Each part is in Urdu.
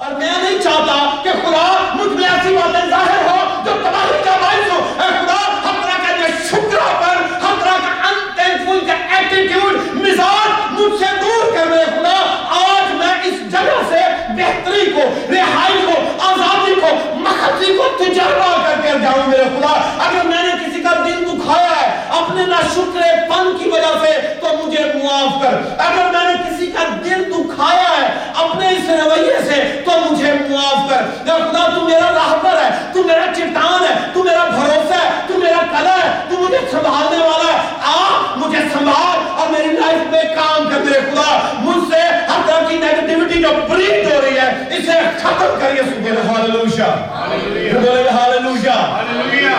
اور میں نہیں چاہتا کہ خدا مجھ میں ایسی باتیں ظاہر ہو جو تباہی کا باعث ہو اے خدا ہر طرح کا یہ شکرہ پر ہر طرح کا انتینفل کا ایٹیٹیوڈ مزاج مجھ سے دور کر میرے خدا، آج میں اس جگہ سے بہتری کو، رہائی کو، آزادی کو مخصی کو تجربہ کر کے جاؤں میرے خدا، اگر میں نے کسی کا دل دکھایا ہے اپنے نہ پن کی وجہ سے، تو مجھے معاف کر۔ اگر میں نے کسی کا دل دکھایا ہے اپنے اس رویے سے تو مجھے معاف کر۔ یا خدا تو میرا راہبر ہے تو میرا چٹان ہے تو میرا بھروسہ ہے تو میرا کلا ہے تو مجھے سنبھالنے والا ہے۔ آ مجھے سنبھال اور میری لائف میں کام کر میرے خدا مجھ سے ہر طرح کی نیگیٹیوٹی جو بریڈ ہو رہی ہے اسے ختم کریے سبحان ہاللویا بولے ہاللویا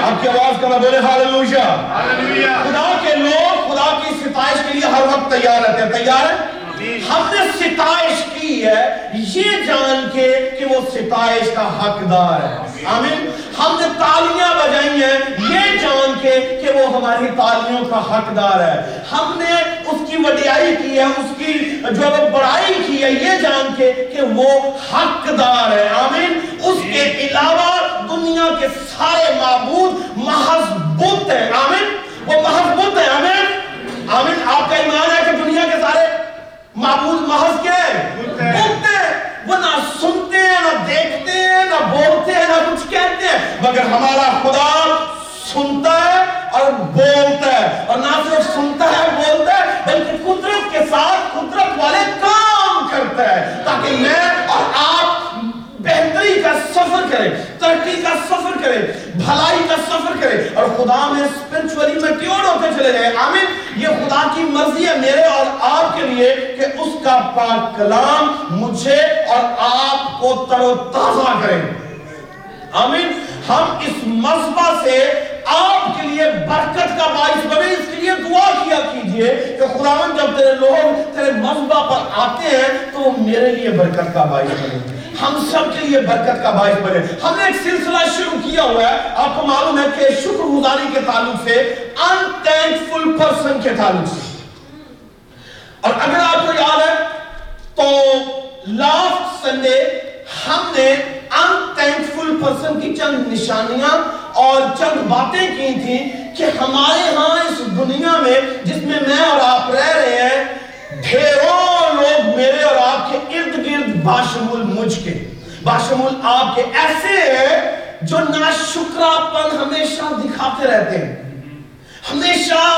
آپ کی آواز کرنا بولے ہاللویا خدا کے لوگ خدا کی ستائش کے لیے ہر وقت تیار رہتے ہیں۔ تیار ہیں؟ ہم نے ستائش کی ہے، یہ جان کے کہ وہ ستائش کا حقدار ہے۔ آمین۔ ہم نے تالیاں بجائی ہیں، یہ جان کے کہ وہ ہماری تالیوں کا حقدار ہے۔ ہم نے اس کی وڈیائی کی ہے، اس کی جو ہے بڑائی کی ہے، یہ جان کے کہ وہ حقدار ہے۔ آمین۔ اس کے علاوہ دنیا کے سارے معبود محض بت ہیں۔ آمین۔ وہ محض بت ہیں۔ آمین۔ آمین۔ آپ کا ایمان ہے کہ دنیا کے سارے معبود محض کیا ہے وہ نہ سنتے ہیں، نہ دیکھتے ہیں، نہ بولتے ہیں، نہ کچھ کہتے ہیں، مگر ہمارا خدا سنتا ہے اور بولتا ہے۔ اور نہ صرف سنتا ہے، بولتا ہے، بلکہ قدرت کے ساتھ قدرت والے کام کرتا ہے، تاکہ میں اور آپ بہتری کا سفر کریں ترقی کا سفر کریں بھلائی کا سفر کریں اور خدا میں سپرچولی میٹیور ہوتے چلے جائیں آمین۔ یہ خدا کی مرضی ہے میرے اور آپ کے لیے کہ اس کا پاک کلام مجھے اور آپ کو تر و تازہ کریں آمین۔ ہم اس مذبح سے آپ کے لیے برکت کا باعث بنے۔ اس کے لیے دعا کیا کیجیے کہ خداوند جب تیرے لوگ، تیرے مذبح پر آتے ہیں تو وہ میرے لیے برکت کا باعث بنے۔ ہم سب کے لیے برکت کا باعث بنے۔ ہم نے ایک سلسلہ شروع کیا ہوا ہے۔ آپ کو معلوم ہے کہ شکر گزاری کے تعلق سے انتینکفل پرسن کے تعلق سے۔ اور اگر آپ کو یاد ہے، تو لاسٹ سنڈے ہم نے انتینکفل پرسن کی چند نشانیاں اور چند باتیں کی تھیں کہ ہمارے ہاں اس دنیا میں جس میں میں اور آپ رہ رہے ہیں، ڈھیروں لوگ میرے اور آپ باشمول مجھ کے۔ باشمول آپ کے۔ ایسے جو ناشکرا پن ہمیشہ دکھاتے رہتے ہیں۔ ہمیشہ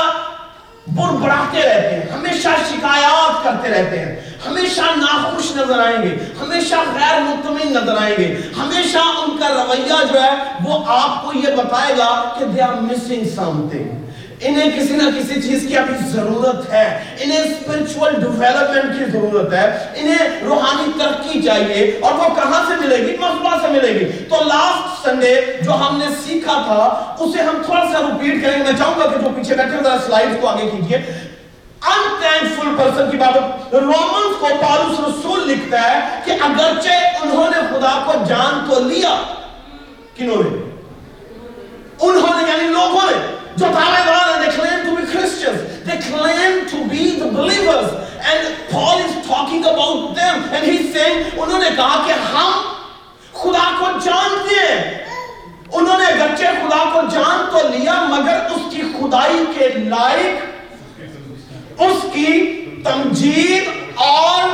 بر بڑھاتے رہتے ہیں۔ ہمیشہ شکایات کرتے رہتے ہیں۔ ہمیشہ ناخوش نظر آئیں گے۔ ہمیشہ غیر مطمئن نظر آئیں گے۔ ہمیشہ ان کا رویہ جو ہے وہ آپ کو یہ بتائے گا کہ they are missing something انہیں کسی نہ کسی چیز کی ابھی ضرورت ہے۔ انہیں اسپرچول ڈیولپمنٹ کی ضرورت ہے۔ انہیں روحانی ترقی چاہیے۔ اور وہ کہاں سے ملے گی؟ مصباح سے ملے گی۔ تو لاسٹ سنڈے جو ہم نے سیکھا تھا، اسے ہم تھوڑا سا ریپیٹ کریں گے۔ میں چاہوں گا کہ جو پیچھے بیٹھے ذرا سلائیڈ کو آگے کیجیے انتینکفل پرسن کی بات۔ رومنز کو پالوس رسول لکھتا ہے کہ اگرچہ انہوں نے خدا کو جان تو لیا، کنہوں نے؟ انہوں نے یعنی لوگوں نے۔ جو دعوے دار ہیں they claim to be Christians. They claim to be the believers. And Paul is talking about them. And he's saying انہوں نے کہا کہ ہم خدا کو جانتے ہیں انہوں نے گچے خدا کو جان تو لیا مگر اس کی خدائی کے لائق اس کی تمجید اور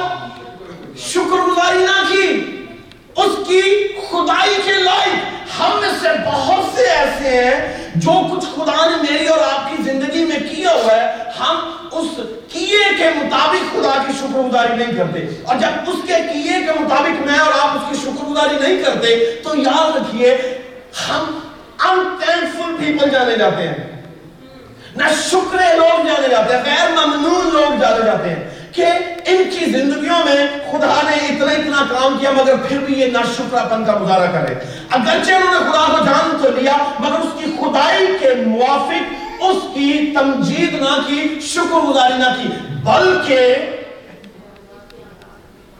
شکر گزاری نہ کی اس کی خدائی کے لائق ہم میں سے بہت سے ایسے ہیں جو کچھ خدا نے میری اور آپ کی زندگی میں کیا ہوا ہے، ہم اس کیے کے مطابق خدا کی شکر گزاری نہیں کرتے۔ اور جب اس کے کیے کے مطابق میں اور آپ اس کی شکر گزاری نہیں کرتے، تو یاد رکھیے، ہم unthankful people جانے جاتے ہیں۔ نہ شکرے لوگ جانے جاتے ہیں غیر ممنون لوگ جانے جاتے ہیں۔ کہ ان کی زندگیوں میں خدا نے اتنا اتنا کام کیا، مگر پھر بھی یہ ناشکرہ پن کا مظاہرہ کرے۔ اگرچہ انہوں نے خدا کو جان تو لیا، مگر اس کی خدائی کے موافق اس کی تمجید نہ کی، شکر گزاری نہ کی۔ بلکہ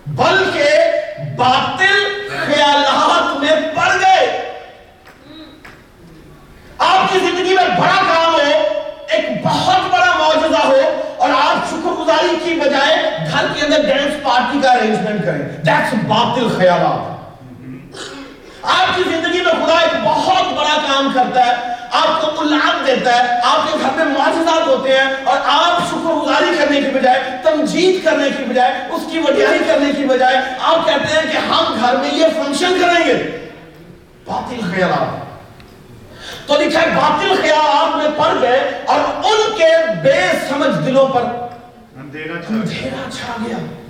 بلکہ باطل خیالات میں پڑ گئے آپ کی زندگی میں بڑا کام ہو ایک بہت بڑا معجزہ ہو اور آپ شکر گزاری کی بجائے گھر کے اندر ڈانس پارٹی کا ارینجمنٹ کریں دیٹس باطل خیالات. آپ کی زندگی میں خدا ایک بہت بڑا کام کرتا ہے آپ کو العاب دیتا ہے آپ کے گھر میں معجزات ہوتے ہیں اور آپ شکر گزاری کرنے کی بجائے تمجید کرنے کی بجائے اس کی وڈیائی کرنے کی بجائے آپ کہتے ہیں کہ ہم گھر میں یہ فنکشن کریں گے۔ باطل خیالات۔ تو لکھا ہے باطل خیالات میں پڑ گئے اور ان کے بے سمجھ دلوں پر اندھیرا چھا گیا۔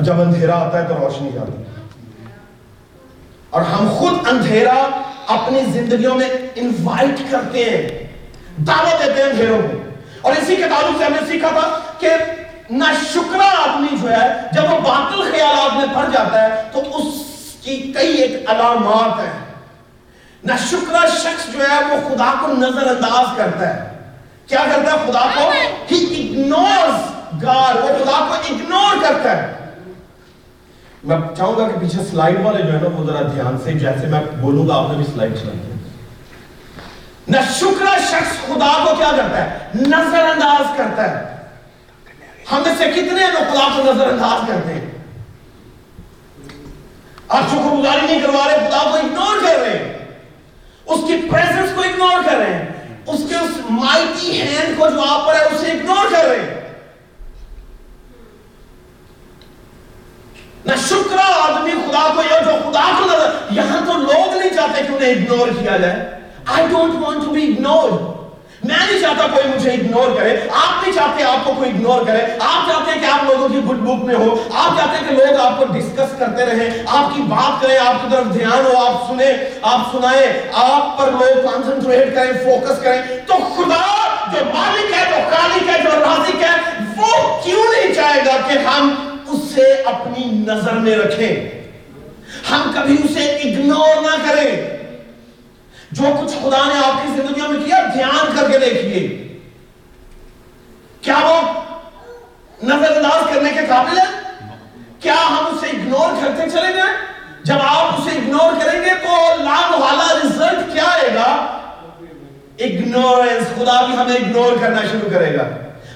جب اندھیرا آتا ہے تو روشنی جاتی ہے۔ اور ہم خود اندھیرا اپنی زندگیوں میں انوائٹ کرتے ہیں دعوت دیتے ہیں اندھیروں کو۔ اور اسی کے تعلق سے ہم نے سیکھا تھا کہ نہ شکرہ آدمی جو ہے جب وہ باطل خیالات میں پڑ جاتا ہے تو اس کی کئی ایک علامات ہیں۔ نہ شکرہ شخص جو ہے وہ خدا کو نظر انداز کرتا ہے۔ کیا کرتا ہے؟ خدا کو ہی اگنورز گار وہ خدا کو اگنور کرتا ہے۔ میں چاہوں گا کہ پیچھے سلائیڈ والے جو ہے نا وہ ذرا دھیان سے، جیسے میں بولوں گا، آپ نے بھی سلائیڈ چلائی نہ شکر شخص خدا کو کیا کرتا ہے؟ نظر انداز کرتا ہے۔ ہم میں سے کتنے لوگ خدا کو نظر انداز کرتے ہیں؟ آپ شکر گزاری نہیں کروا رہے، خدا کو اگنور کر رہے ہیں۔ اس کی پریزنس کو اگنور کر رہے ہیں۔ اس کے اس مائٹی ہینڈ کو جو آپ پر ہے، اسے اگنور کر رہے ہیں نہ شکر آدمی خدا کو یہ جو خدا کو نظر یہاں تو لوگ نہیں چاہتے کہ انہیں اگنور کیا جائے. I don't want to be ignored. میں نہیں چاہتا کوئی مجھے اگنور کرے. آپ نہیں چاہتے آپ کو کوئی اگنور کرے. آپ چاہتے ہیں کہ آپ لوگوں کی گڈ بک میں ہو. آپ چاہتے ہیں کہ لوگ آپ کو ڈسکس کرتے رہیں. آپ کی بات کریں، آپ کی طرف دھیان ہو، آپ سنیں، آپ سنائیں، آپ پر لوگ کانسنٹریٹ کریں فوکس کریں. تو خدا جو مالک ہے، جو خالق ہے، جو رازق ہے، وہ کیوں نہیں چاہے گا کہ ہم اسے اپنی نظر میں رکھیں؟ ہم کبھی اسے اگنور نہ کریں۔ جو کچھ خدا نے آپ کی زندگیوں میں کیا، دھیان کر کے دیکھیے۔ کیا وہ نظر انداز کرنے کے قابل ہے کیا ہم اسے اگنور کرتے چلے گئے جب آپ اسے اگنور کریں گے تو لا محالہ رزلٹ کیا آئے گا؟ اگنورنس خدا بھی ہمیں اگنور کرنا شروع کرے گا۔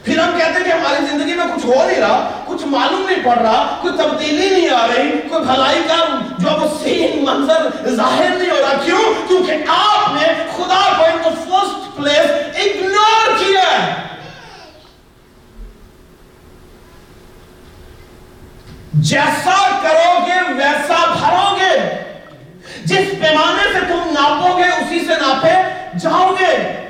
پھر ہم کہتے ہیں کہ ہماری زندگی میں کچھ ہو نہیں رہا، کچھ معلوم نہیں پڑ رہا کوئی تبدیلی نہیں آ رہی، کوئی بھلائی کا جو وہ صحیح منظر ظاہر نہیں ہو رہا۔ کیوں؟ کیونکہ آپ نے خدا کو in the first place ignore کیا ہے۔ جیسا کرو گے، ویسا بھرو گے۔ جس پیمانے سے تم ناپو گے، اسی سے ناپے جاؤ گے۔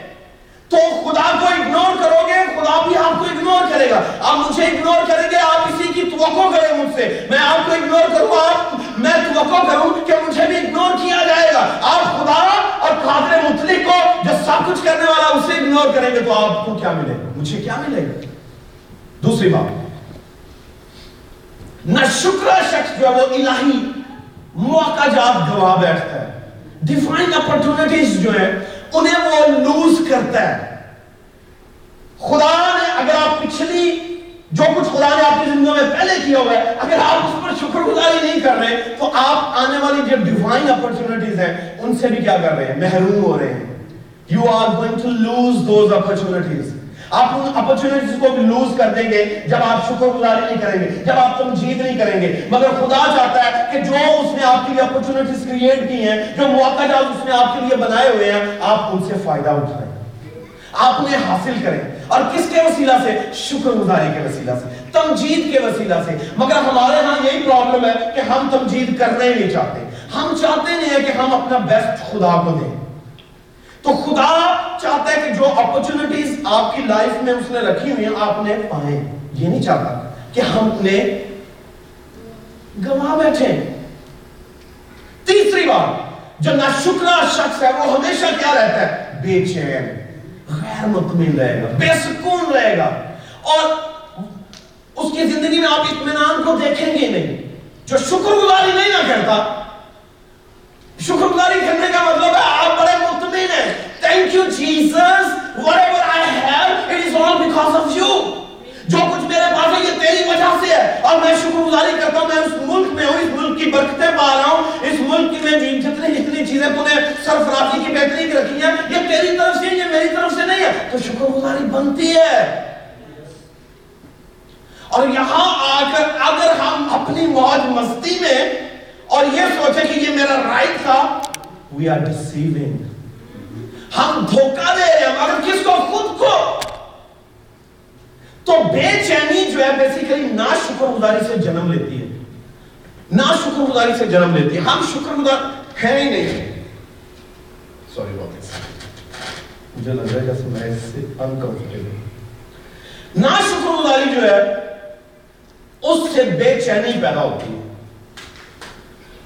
تو خدا کو اگنور کرو گے، خدا بھی آپ کو اگنور کرے گا۔ آپ مجھے اگنور کریں گے، آپ اسی کی توقع کریں مجھ سے۔ میں آپ کو اگنور کروں، آپ میں توقع کروں کہ مجھے بھی اگنور کیا جائے گا۔ آپ خدا اور قادر مطلق کو جو سب کچھ کرنے والا اسے اگنور کریں گے تو آپ کو کیا ملے گا؟ مجھے کیا ملے گا؟ دوسری بات۔ نہ شکر شخص جو ہے، وہ الہی، موقع جات گواہ بیٹھتا ہے۔ ڈیفائن اپرچونٹیز جو ہیں انہیں وہ لوز کرتا ہے۔ خدا نے اگر آپ پچھلی جو کچھ خدا نے آپ کی زندگی میں پہلے کیا ہوا ہے، اگر آپ اس پر شکر گزاری نہیں کر رہے، تو آپ آنے والی جو ڈیوائن اپرچونٹیز ہیں، ان سے بھی کیا کر رہے ہیں؟ محروم ہو رہے ہیں۔ You are going to lose those opportunities آپ ان اپرچونٹیز کو بھی لوز کر دیں گے جب آپ شکر گزاری نہیں کریں گے، جب آپ تمجید نہیں کریں گے۔ مگر خدا چاہتا ہے کہ جو اس نے آپ کے لیے اپرچونٹیز کریٹ کی ہیں، جو مواقع جات اس نے آپ کے لیے بنائے ہوئے ہیں، آپ ان سے فائدہ اٹھائیں۔ آپ انہیں حاصل کریں۔ اور کس کے وسیلہ سے؟ شکر گزاری کے وسیلہ سے تمجید کے وسیلہ سے۔ مگر ہمارے ہاں یہی پرابلم ہے کہ ہم تمجید کرنا ہی نہیں چاہتے۔ ہم چاہتے نہیں ہیں کہ ہم اپنا بیسٹ خدا کو دیں۔ تو خدا چاہتا ہے کہ جو اپرچونٹیز آپ کی لائف میں اس نے رکھی ہوئی ہیں، آپ نے پائیں۔ یہ نہیں چاہتا کہ ہم نے گوا بیٹھے تیسری بات، جو ناشکرہ شخص ہے، وہ ہمیشہ کیا رہتا ہے؟ بے چین، غیر مطمئن رہے گا، بے سکون رہے گا۔ اور اس کی زندگی میں آپ اطمینان کو دیکھیں گے نہیں۔ جو شکر گزاری نہیں نہ کرتا، شکر گزاری کرنے کا مطلب ہے آپ ہیں thank you Jesus. Whatever I have it is all because of you. جو کچھ میرے پاس ہے، یہ تیری وجہ سے ہے۔ اور میں شکر گزاری کرتا ہوں، میں اس ملک میں ہوں، اس ملک کی برکتیں پا رہا ہوں۔ اس ملک کی میں جتنی جتنی چیزیں تُو نے سرفرازی کی بہتری کی رکھی ہیں، یہ تیری طرف سے یہ میری طرف سے نہیں ہے تو شکر گزاری بنتی ہے۔ اور یہاں آ کر اگر ہم اپنی موج مستی میں، اور یہ سوچے کہ یہ میرا رائٹ تھا وی آر ڈسیونگ ہم دھوکہ دے رہے ہیں، مگر کس کو؟ خود کو۔ تو بے چینی جو ہے بیسیکلی نا شکر گزاری سے جنم لیتی ہے۔ نا شکر گزاری سے جنم لیتی ہے۔ ہم شکر گزار ہیں ہی نہیں۔ سوری بہت مجھے لگ رہا ہے جیسے میں اس سے انکمفرٹیبل نا شکر گزاری جو ہے، اس سے بے چینی پیدا ہوتی ہے۔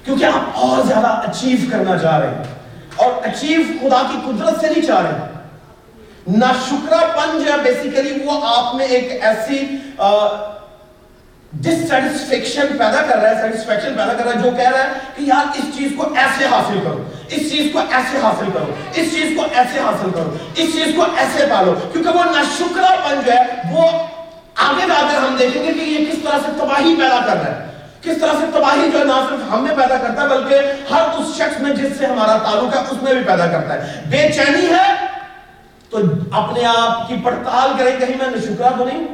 کیونکہ آپ اور زیادہ اچیو کرنا چاہ رہے ہیں۔ اور اچیو خدا کی قدرت سے نہیں چاہ رہے۔ نہ شکرہ پن جو ہے بیسیکلی وہ آپ میں ایک ایسی ڈس سیٹسفیکشن پیدا کر رہا ہے سیٹسفیکشن پیدا کر رہا ہے، جو کہہ رہا ہے کہ یار، اس چیز کو ایسے حاصل کرو، اس چیز کو ایسے حاصل کرو، اس چیز کو ایسے حاصل کرو، اس چیز کو ایسے پالو۔ کیونکہ وہ نشکرہ پن جو ہے، وہ آگے جا کر ہم دیکھیں گے کہ یہ کس طرح سے تباہی پیدا کر رہا ہے۔ کس طرح سے تباہی جو ہے نہ صرف ہم میں پیدا کرتا ہے، بلکہ ہر اس شخص میں جس سے ہمارا تعلق ہے، اس میں بھی پیدا کرتا ہے۔ بے چینی ہے تو اپنے آپ کی پڑتال کریں، کہیں میں نشکرہ تو نہیں؟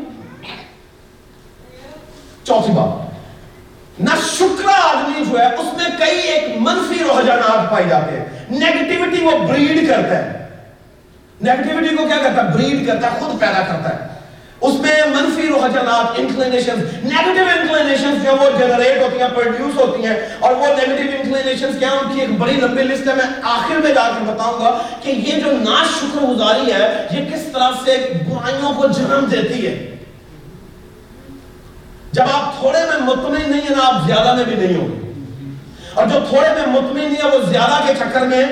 چوتھی بات، نہ شکرہ آدمی جو ہے، اس میں کئی ایک منفی رجحانات پائی جاتے ہیں۔ نیگیٹیوٹی وہ بریڈ کرتا ہے۔ نیگیٹیوٹی کو کیا کرتا ہے؟ بریڈ کرتا ہے، خود پیدا کرتا ہے۔ اس میں منفی رجحانات انکلینیشن نیگیٹو انکلینیشن جو وہ جنریٹ ہوتی ہیں پروڈیوس ہوتی ہیں اور وہ نیگیٹو انکلینیشن کیا ان کی ایک بڑی لمبی لسٹ ہے، میں آخر میں جا کے بتاؤں گا کہ یہ جو نا شکر گزاری ہے، یہ کس طرح سے برائیوں کو جنم دیتی ہے؟ جب آپ تھوڑے میں مطمئن نہیں ہیں نا آپ زیادہ میں بھی نہیں ہوں گے۔ اور جو تھوڑے میں مطمئن نہیں ہے وہ زیادہ کے چکر میں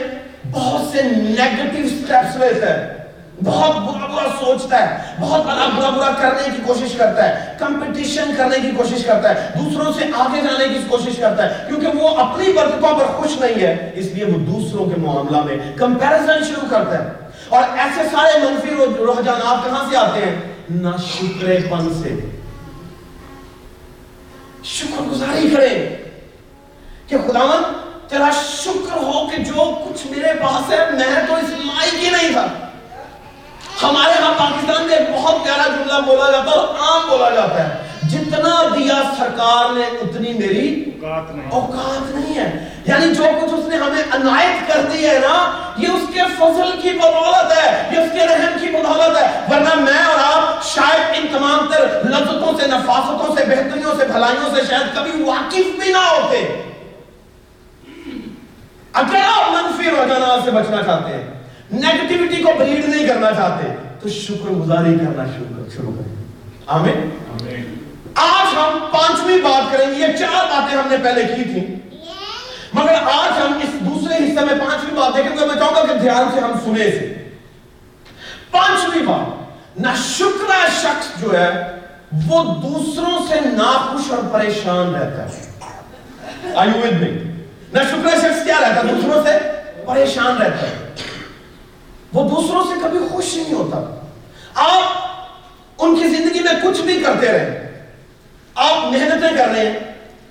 بہت سے نیگیٹو سٹیپس لیتا ہے بہت برا برا سوچتا ہے، بہت بڑا برا برا کرنے کی کوشش کرتا ہے کمپٹیشن کرنے کی کوشش کرتا ہے، دوسروں سے آگے جانے کی کوشش کرتا ہے، کیونکہ وہ اپنی برکتوں پر خوش نہیں ہے، اس لیے وہ دوسروں کے معاملہ میں کمپیرزن شروع کرتا ہے۔ اور ایسے سارے منفی رجحانات کہاں سے آتے ہیں؟ نہ شکرے پن سے۔ شکر گزاری کریں کہ خداون تیرا شکر ہو کہ جو کچھ میرے پاس ہے، میں تو اس مائی کی نہیں تھا۔ ہمارے ہاں پاکستان میں ایک بہت پیارا جملہ بولا جاتا ہے اور عام بولا جاتا ہے۔ جتنا دیا سرکار نے اتنی میری اوقات نہیں۔ ہے۔ یعنی جو کچھ اس نے ہمیں عنایت کر دی ہے نا یہ اس کے فضل کی بدولت ہے یہ اس کے رحم کی بدولت ہے۔ ورنہ میں اور آپ شاید ان تمام تر لذتوں سے نفاستوں سے بہتریوں سے بھلائیوں سے شاید کبھی واقف بھی نہ ہوتے۔ اگر آپ منفی رجحانات سے بچنا چاہتے ہیں نیگٹیوٹی کو بلیڈ نہیں کرنا چاہتے تو شکر گزاری کرنا شروع کریں۔ آمین؟ آج ہم پانچویں بات کریں گے یہ چار باتیں ہم نے پہلے کی تھی مگر آج ہم اس دوسرے حصے میں پانچویں بات دیکھیں گے میں چاہوں گا کہ دھیان سے ہم سنے سے پانچویں بات نہ شکرہ شخص جو ہے وہ دوسروں سے ناخوش اور پریشان رہتا ہے۔ آئیو ود میں نہ شکرہ شخص کیا رہتا ہے؟ دوسروں سے پریشان رہتا ہے۔ وہ دوسروں سے کبھی خوش نہیں ہوتا۔ آپ ان کی زندگی میں کچھ بھی کرتے رہے آپ محنتیں کر رہے ہیں۔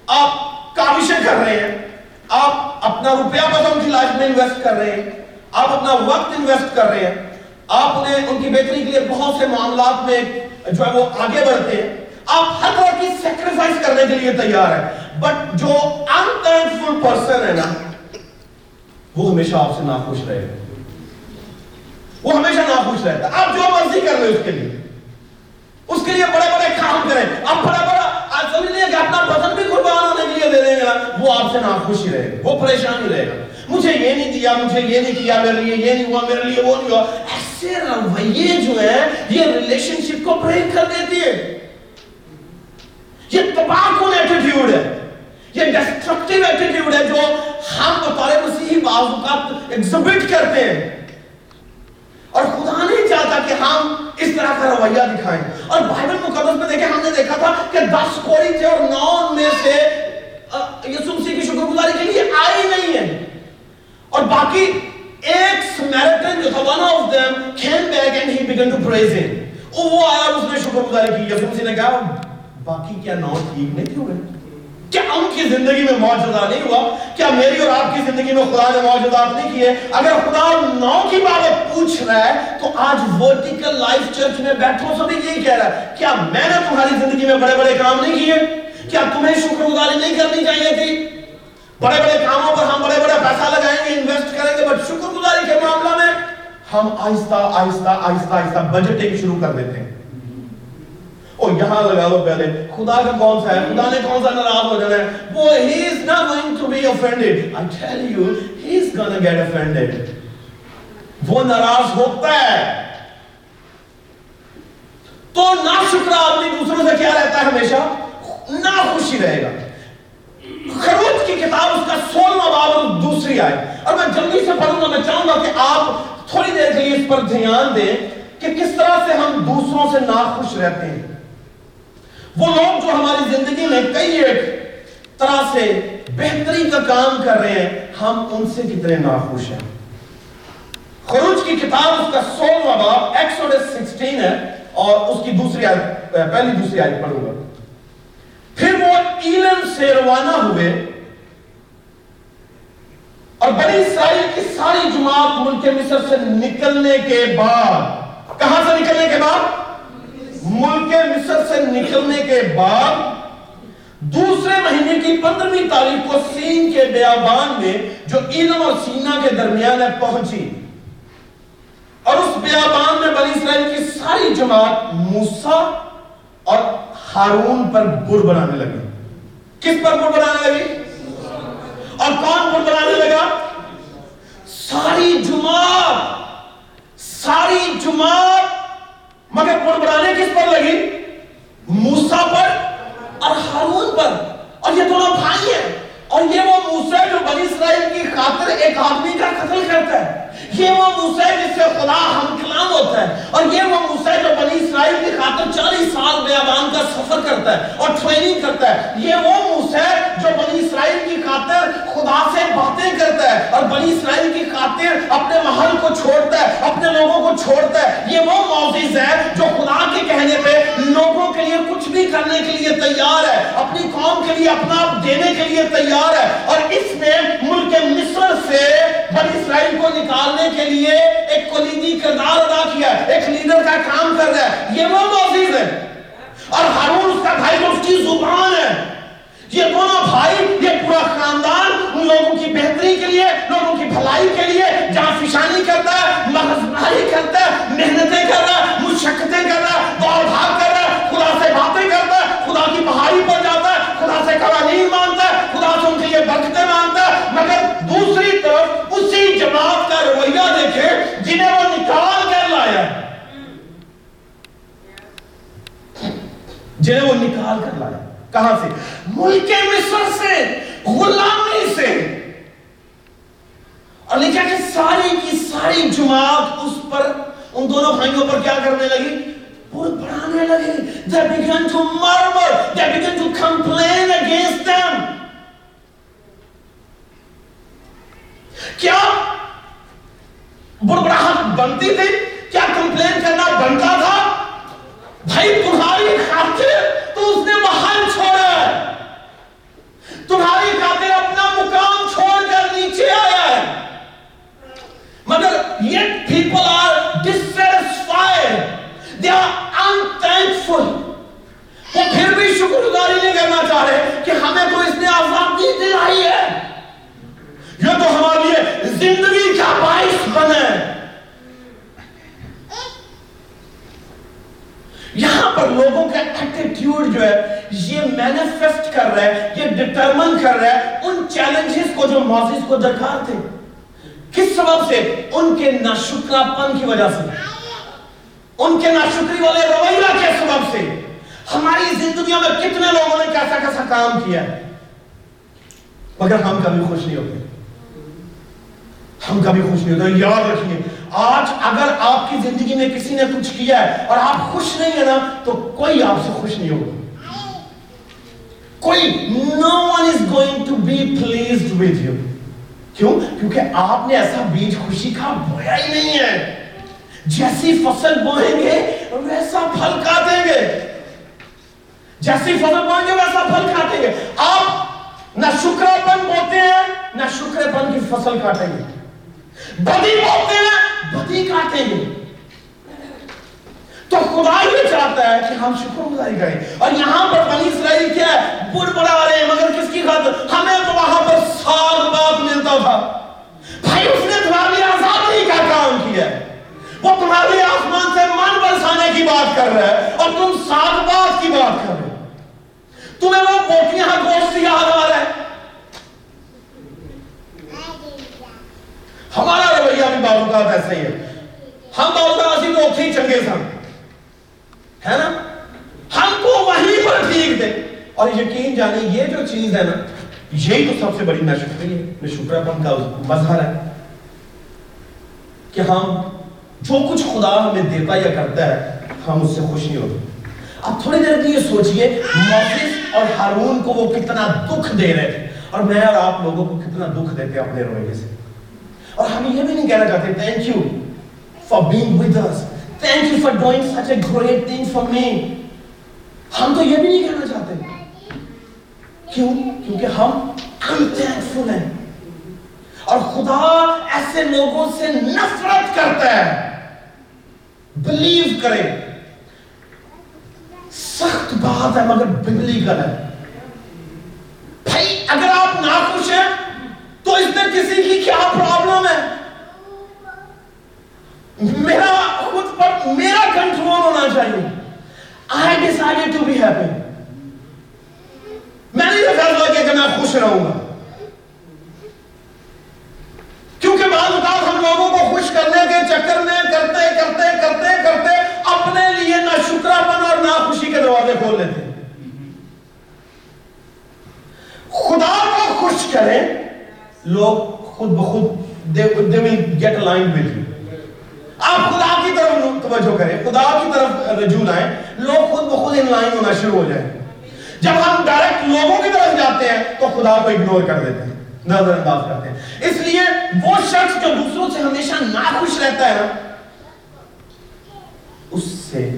آپ کاوشیں کر رہے ہیں۔ آپ اپنا روپیہ پیسہ ان کی لائف میں انویسٹ کر رہے ہیں۔ آپ اپنا وقت انویسٹ کر رہے ہیں۔ آپ انہیں ان کی بہتری کے لیے بہت سے معاملات میں جو ہے وہ آگے بڑھتے ہیں۔ آپ ہر طرح کی سیکریفائز کرنے کے لیے تیار ہیں۔ بٹ جو انتھینکفل پرسن ہے نا، وہ ہمیشہ آپ سے ناخوش رہے۔ گا وہ ہمیشہ ناخوش رہتا ہے۔ آپ جو مرضی کر رہے اس کے لیے۔ اس کے لیے بڑے بڑے کام کریں۔ آپ بڑا بڑا آپ سمجھ لیں کہ اپنا بدن بھی قربان ہونے کے لیے دے دیں گے وہ آپ سے ناخوش ہی رہے گا۔ وہ پریشان ہی رہے گا۔ مجھے یہ نہیں دیا، مجھے یہ نہیں کیا، میرے لیے یہ نہیں ہوا، میرے لیے وہ نہیں ہوا۔ ایسے رویے جو ہے یہ ریلیشن شپ کو بریک کر دیتی ہے۔ یہ تباہ کن ایٹیٹیوڈ ہے۔ یہ ڈسٹرکٹیو ایٹیٹیوڈ ہے جو ہم بطور مسیحی بعض اوقات ایگزبٹ کرتے ہیں۔ اور خدا نہیں چاہتا کہ ہم اس طرح کا رویہ دکھائیں۔ اور بائبل مقدس میں دیکھیں، ہم نے دیکھا تھا کہ دس کوڑی تھے اور نو میں سے یسوع مسیح کی شکر گزاری کے لیے آئے نہیں ہیں اور باقی ایک سمیرٹن جو تھا، one of them came back and he began to praise him وہ آیا اس نے شکر گزاری کی۔ یسوع مسیح نے کہا، باقی کیا نو ٹھیک نہیں تھے ہوئے؟ کیا ان کی زندگی میں معجزہ نہیں ہوا کیا میری اور آپ کی زندگی میں خدا نے معجزات نہیں کیے۔ اگر خدا نو کی بابت پوچھ رہا ہے، تو آج ورٹیکل لائف چرچ میں بیٹھو، سبھی یہی کہہ رہا ہے کیا میں نے تمہاری زندگی میں بڑے بڑے کام نہیں کیے، کیا تمہیں شکر گزاری نہیں کرنی چاہیے تھی؟ بڑے بڑے کاموں پر ہم بڑے بڑے پیسہ لگائیں گے انویسٹ کریں گے بٹ شکر گزاری کے معاملہ میں ہم آہستہ آہستہ آہستہ آہستہ بجٹنگ شروع کر دیتے ہیں۔ او یہاں لگا دو پہلے خدا کا کون سا ہے؟ خدا نے کون سا ناراض ہو جانا ہے؟ وہ he is not going to be offended. I tell you he is gonna get offended. وہ ناراض ہوتا ہے۔ تو نا شکر آدمی دوسروں سے کیا رہتا ہے ہمیشہ؟ نا خوشی رہے گا۔ خروج کی کتاب اس کا سولہ باب دوسری آئے اور میں جلدی سے پڑھوں گا، میں چاہوں گا کہ آپ تھوڑی دیر کے لیے اس پر دھیان دیں کہ کس طرح سے ہم دوسروں سے ناخوش رہتے ہیں۔ وہ لوگ جو ہماری زندگی میں کئی ایک طرح سے بہتری کا کام کر رہے ہیں، ہم ان سے کتنے ناخوش ہیں؟ خروج کی کتاب اس کا سولہ باب ایکسوڈس سکسٹین ہے، اور اس کی دوسری آیت، پہلی دوسری آیت پڑھوں گا۔ پھر وہ ایلم سے روانہ ہوئے، اور بنی اسرائیل کی ساری جماعت ملک مصر سے نکلنے کے بعد، کہاں سے نکلنے کے بعد؟ سے نکلنے کے بعد دوسرے مہینے کی پندرہویں تاریخ کو سین کے بیابان میں جو ایلم اور سینا کے درمیان ہے پہنچی اور اس بیابان میں بنی اسرائیل کی ساری جماعت موسیٰ اور ہارون پر بر بنانے لگی۔ کس پر بر بنانے لگی؟ اور کون بر بنانے لگا؟ ساری جماعت ساری جماعت۔ مگر بر بنانے کس پر لگی؟ موسا پر اور ہارون پر۔ اور یہ دونوں بھائی ہیں۔ اور یہ وہ موسا جو بنی اسرائیل کی خاطر ایک آدمی کا قتل کرتا ہے۔ یہ وہ موسیٰ جس سے خدا ہم کلام ہوتا ہے اور یہ وہ موسیٰ جو بنی اسرائیل کی خاطر چالیس سال بیابان کا سفر کرتا ہے اور ٹریننگ کرتا ہے۔ یہ وہ موسیٰ جو بنی اسرائیل کی خاطر خدا سے باتیں کرتا ہے اور بنی اسرائیل کی خاطر اپنے محل کو چھوڑتا ہے، اپنے لوگوں کو چھوڑتا ہے۔ یہ وہ موزیز ہے جو خدا کے کہنے پہ لوگوں کے لیے کچھ بھی کرنے کے لیے تیار ہے، اپنی قوم کے لیے، اپنا دینے کے لیے تیار ہے۔ اور اس نے ملک مصر سے بنی اسرائیل کو نکال نکالنے کے لیے ایک کلیدی کردار ادا کیا ہے، ایک لیڈر کا کام کر رہا ہے۔ یہ وہ موزیز ہے اور ہارون اس کا بھائی جو اس کی زبان ہے، یہ دونوں بھائی، یہ پورا خاندان ان لوگوں کی بہتری کے لیے، لوگوں کی بھلائی کے لیے جہاں فشانی کرتا ہے مغزباری کرتا ہے، محنتیں کر رہا ہے، مشقتیں کر رہا ہے، دوڑ بھاگ کر رہا ہے، خدا سے باتیں کرتا ہے، خدا کی پہاڑی پر جاتا ہے، خدا سے قوانین مانتا ہے، خدا سے ان کے لیے برکتیں مانتا کہاں سے؟ ملک مصر سے، غلامی سے۔ اور لکھا کہ ساری کی ساری جماعت اس پر، ان دونوں بھائیوں پر کیا کرنے لگی؟ بہت بڑھانے لگی۔ They began to murmur. They began to complain against them. کیا بڑبڑاہٹ بنتی تھی؟ کیا کمپلین کرنا بنتا تھا؟ بھائی تمہاری خاطر تو اس نے محل چھوڑا ہے۔ تمہاری خاطر اپنا مقام چھوڑ کر نیچے آیا ہے۔ مگر یہ people are dissatisfied they are unthankful وہ پھر بھی شکر گزاری نہیں کرنا چاہ رہے کہ ہمیں تو اس نے آزادی دلائی ہے۔ یہ تو ہمارے لیے زندگی کا باعث بنے یہاں پر لوگوں کا ایٹیٹیوڈ جو ہے، یہ مینیفیسٹ کر رہا ہے، یہ ڈٹرمن کر رہا ہے ان چیلنجز کو جو موزیز کو درکار تھے۔ کس سبب سے؟ ان کے ناشکرہ پن کی وجہ سے۔ ان کے ناشکری والے رویہ کے سبب سے۔ ہماری زندگیوں میں کتنے لوگوں نے کیسا کیسا کام کیا ہے۔ مگر ہم کبھی خوش نہیں ہوتے۔ ہم کبھی خوش نہیں ہوتے۔ یاد رکھیے آج اگر آپ کی زندگی میں کسی نے کچھ کیا ہے اور آپ خوش نہیں ہیں نا، تو کوئی آپ سے خوش نہیں ہوگا۔ کوئی، no one is going to be pleased with you کیوں؟ کیونکہ آپ نے ایسا بیج خوشی کا بویا ہی نہیں ہے۔ جیسی فصل بوئیں گے، ویسا پھل کاٹیں گے۔ جیسی فصل بوئیں گے، ویسا پھل کاٹیں گے۔ آپ نہ شکرہ پن بوتے ہیں، نہ شکرہ پن کی فصل کاٹیں گے۔ بدی بولتے ہیں پتی کاٹیں گے تو خدا یہ چاہتا ہے کہ ہم شکر گزاری کریں۔ اور یہاں پر بنی اسرائیل کیا ہے؟ بڑ بڑا رہے ہیں، مگر کس کی خاطر؟ ہمیں تو وہاں پر ساگ باپ ملتا تھا۔ بھائی، اس نے تمہاری آزاد نہیں کا کام کیا ہے۔ وہ تمہارے آسمان سے من برسانے کی بات کر رہا ہے، اور تم ساگ باپ کی بات کر رہے ہو۔ تمہیں وہ بوٹیاں گوشت یاد آ رہا ہے۔ ہمارا رویہ بھی باوقات ایسا ہی ہے۔ ہم باوقات اسی تو ہی چنگے سن۔ ہے نا؟ ہم کو وہیں پر ٹھیک دے۔ اور یقین جانے یہ جو چیز ہے نا، یہی تو سب سے بڑی نشکری ہے۔ نشکرپن کا مظہر ہے کہ ہم جو کچھ خدا ہمیں دیتا یا کرتا ہے، ہم اس سے خوش نہیں ہوتے۔ اب تھوڑی دیر کی یہ سوچئے موسیس اور ہارون کو وہ کتنا دکھ دے رہے تھے۔ اور میں اور آپ لوگوں کو کتنا دکھ دیتے اپنے رویے سے۔ اور ہم یہ بھی نہیں کہنا چاہتے، thank you for being with us. Thank you for doing such a great thing for me. ہم تو یہ بھی نہیں کہنا چاہتے۔ کیوں؟ کیونکہ ہم unthankful ہیں۔ اور خدا ایسے لوگوں سے نفرت کرتا ہے۔ بلیو کرے۔ سخت بات ہے مگر ببلیکل ہے۔ بھائی، اگر آپ ناخوش ہیں تو اس میں کسی کی کیا پرابلم ہے؟ میرا خود پر میرا کنٹرول ہونا چاہیے۔ I decided to be happy میں نے یہ فیصلہ کیا کہ میں خوش رہوں گا۔ کیونکہ بعض اوقات ہم لوگوں کو خوش کرنے کے چکر میں کرتے کرتے کرتے کرتے اپنے لیے نہ شکراپن اور نہ خوشی کے دروازے کھول لیتے۔ خدا کو خوش کریں لوگ خود بخود they will get aligned with you. آپ خدا کی طرف توجہ کریں، خدا کی طرف رجوع لائیں، لوگ خود بخود ان لائن ہونا شروع ہو جائیں۔ جب ہم ڈائریکٹ لوگوں کی طرف جاتے ہیں تو خدا کو اگنور کر دیتے ہیں نظر انداز کرتے ہیں۔ اس لیے وہ شخص جو دوسروں سے ہمیشہ ناخوش رہتا ہے نا، اس سے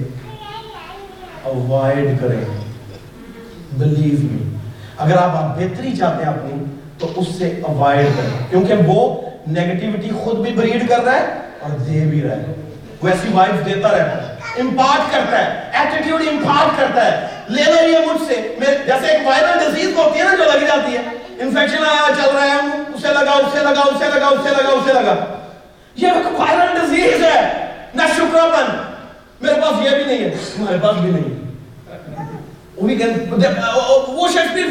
اوائڈ کریں۔ بلیو می اگر آپ آپ بہتری چاہتے ہیں اپنی تو اس سے اوائڈ کریں۔ کیونکہ وہ نیگٹیوٹی خود بھی بریڈ کر رہا ہے اور دے بھی رہا ہے۔ وہ ایسی وائف دیتا رہتا ہے۔ امپارٹ کرتا ہے۔ ایٹیٹیوڈ امپارٹ کرتا ہے۔ لے لو یہ مجھ سے۔ جیسے ایک وائرل ڈیزیز ہوتی ہے نا جو لگ جاتی ہے۔ انفیکشن آیا، چل رہا ہے اسے لگا اسے لگا اسے لگا اسے لگا اسے لگا۔ یہ ایک وائرل ڈیزیز ہے۔ نہ شکرپن میرے پاس یہ بھی نہیں ہے۔ تمہارے پاس بھی نہیں ہے۔ وہ شخص بھی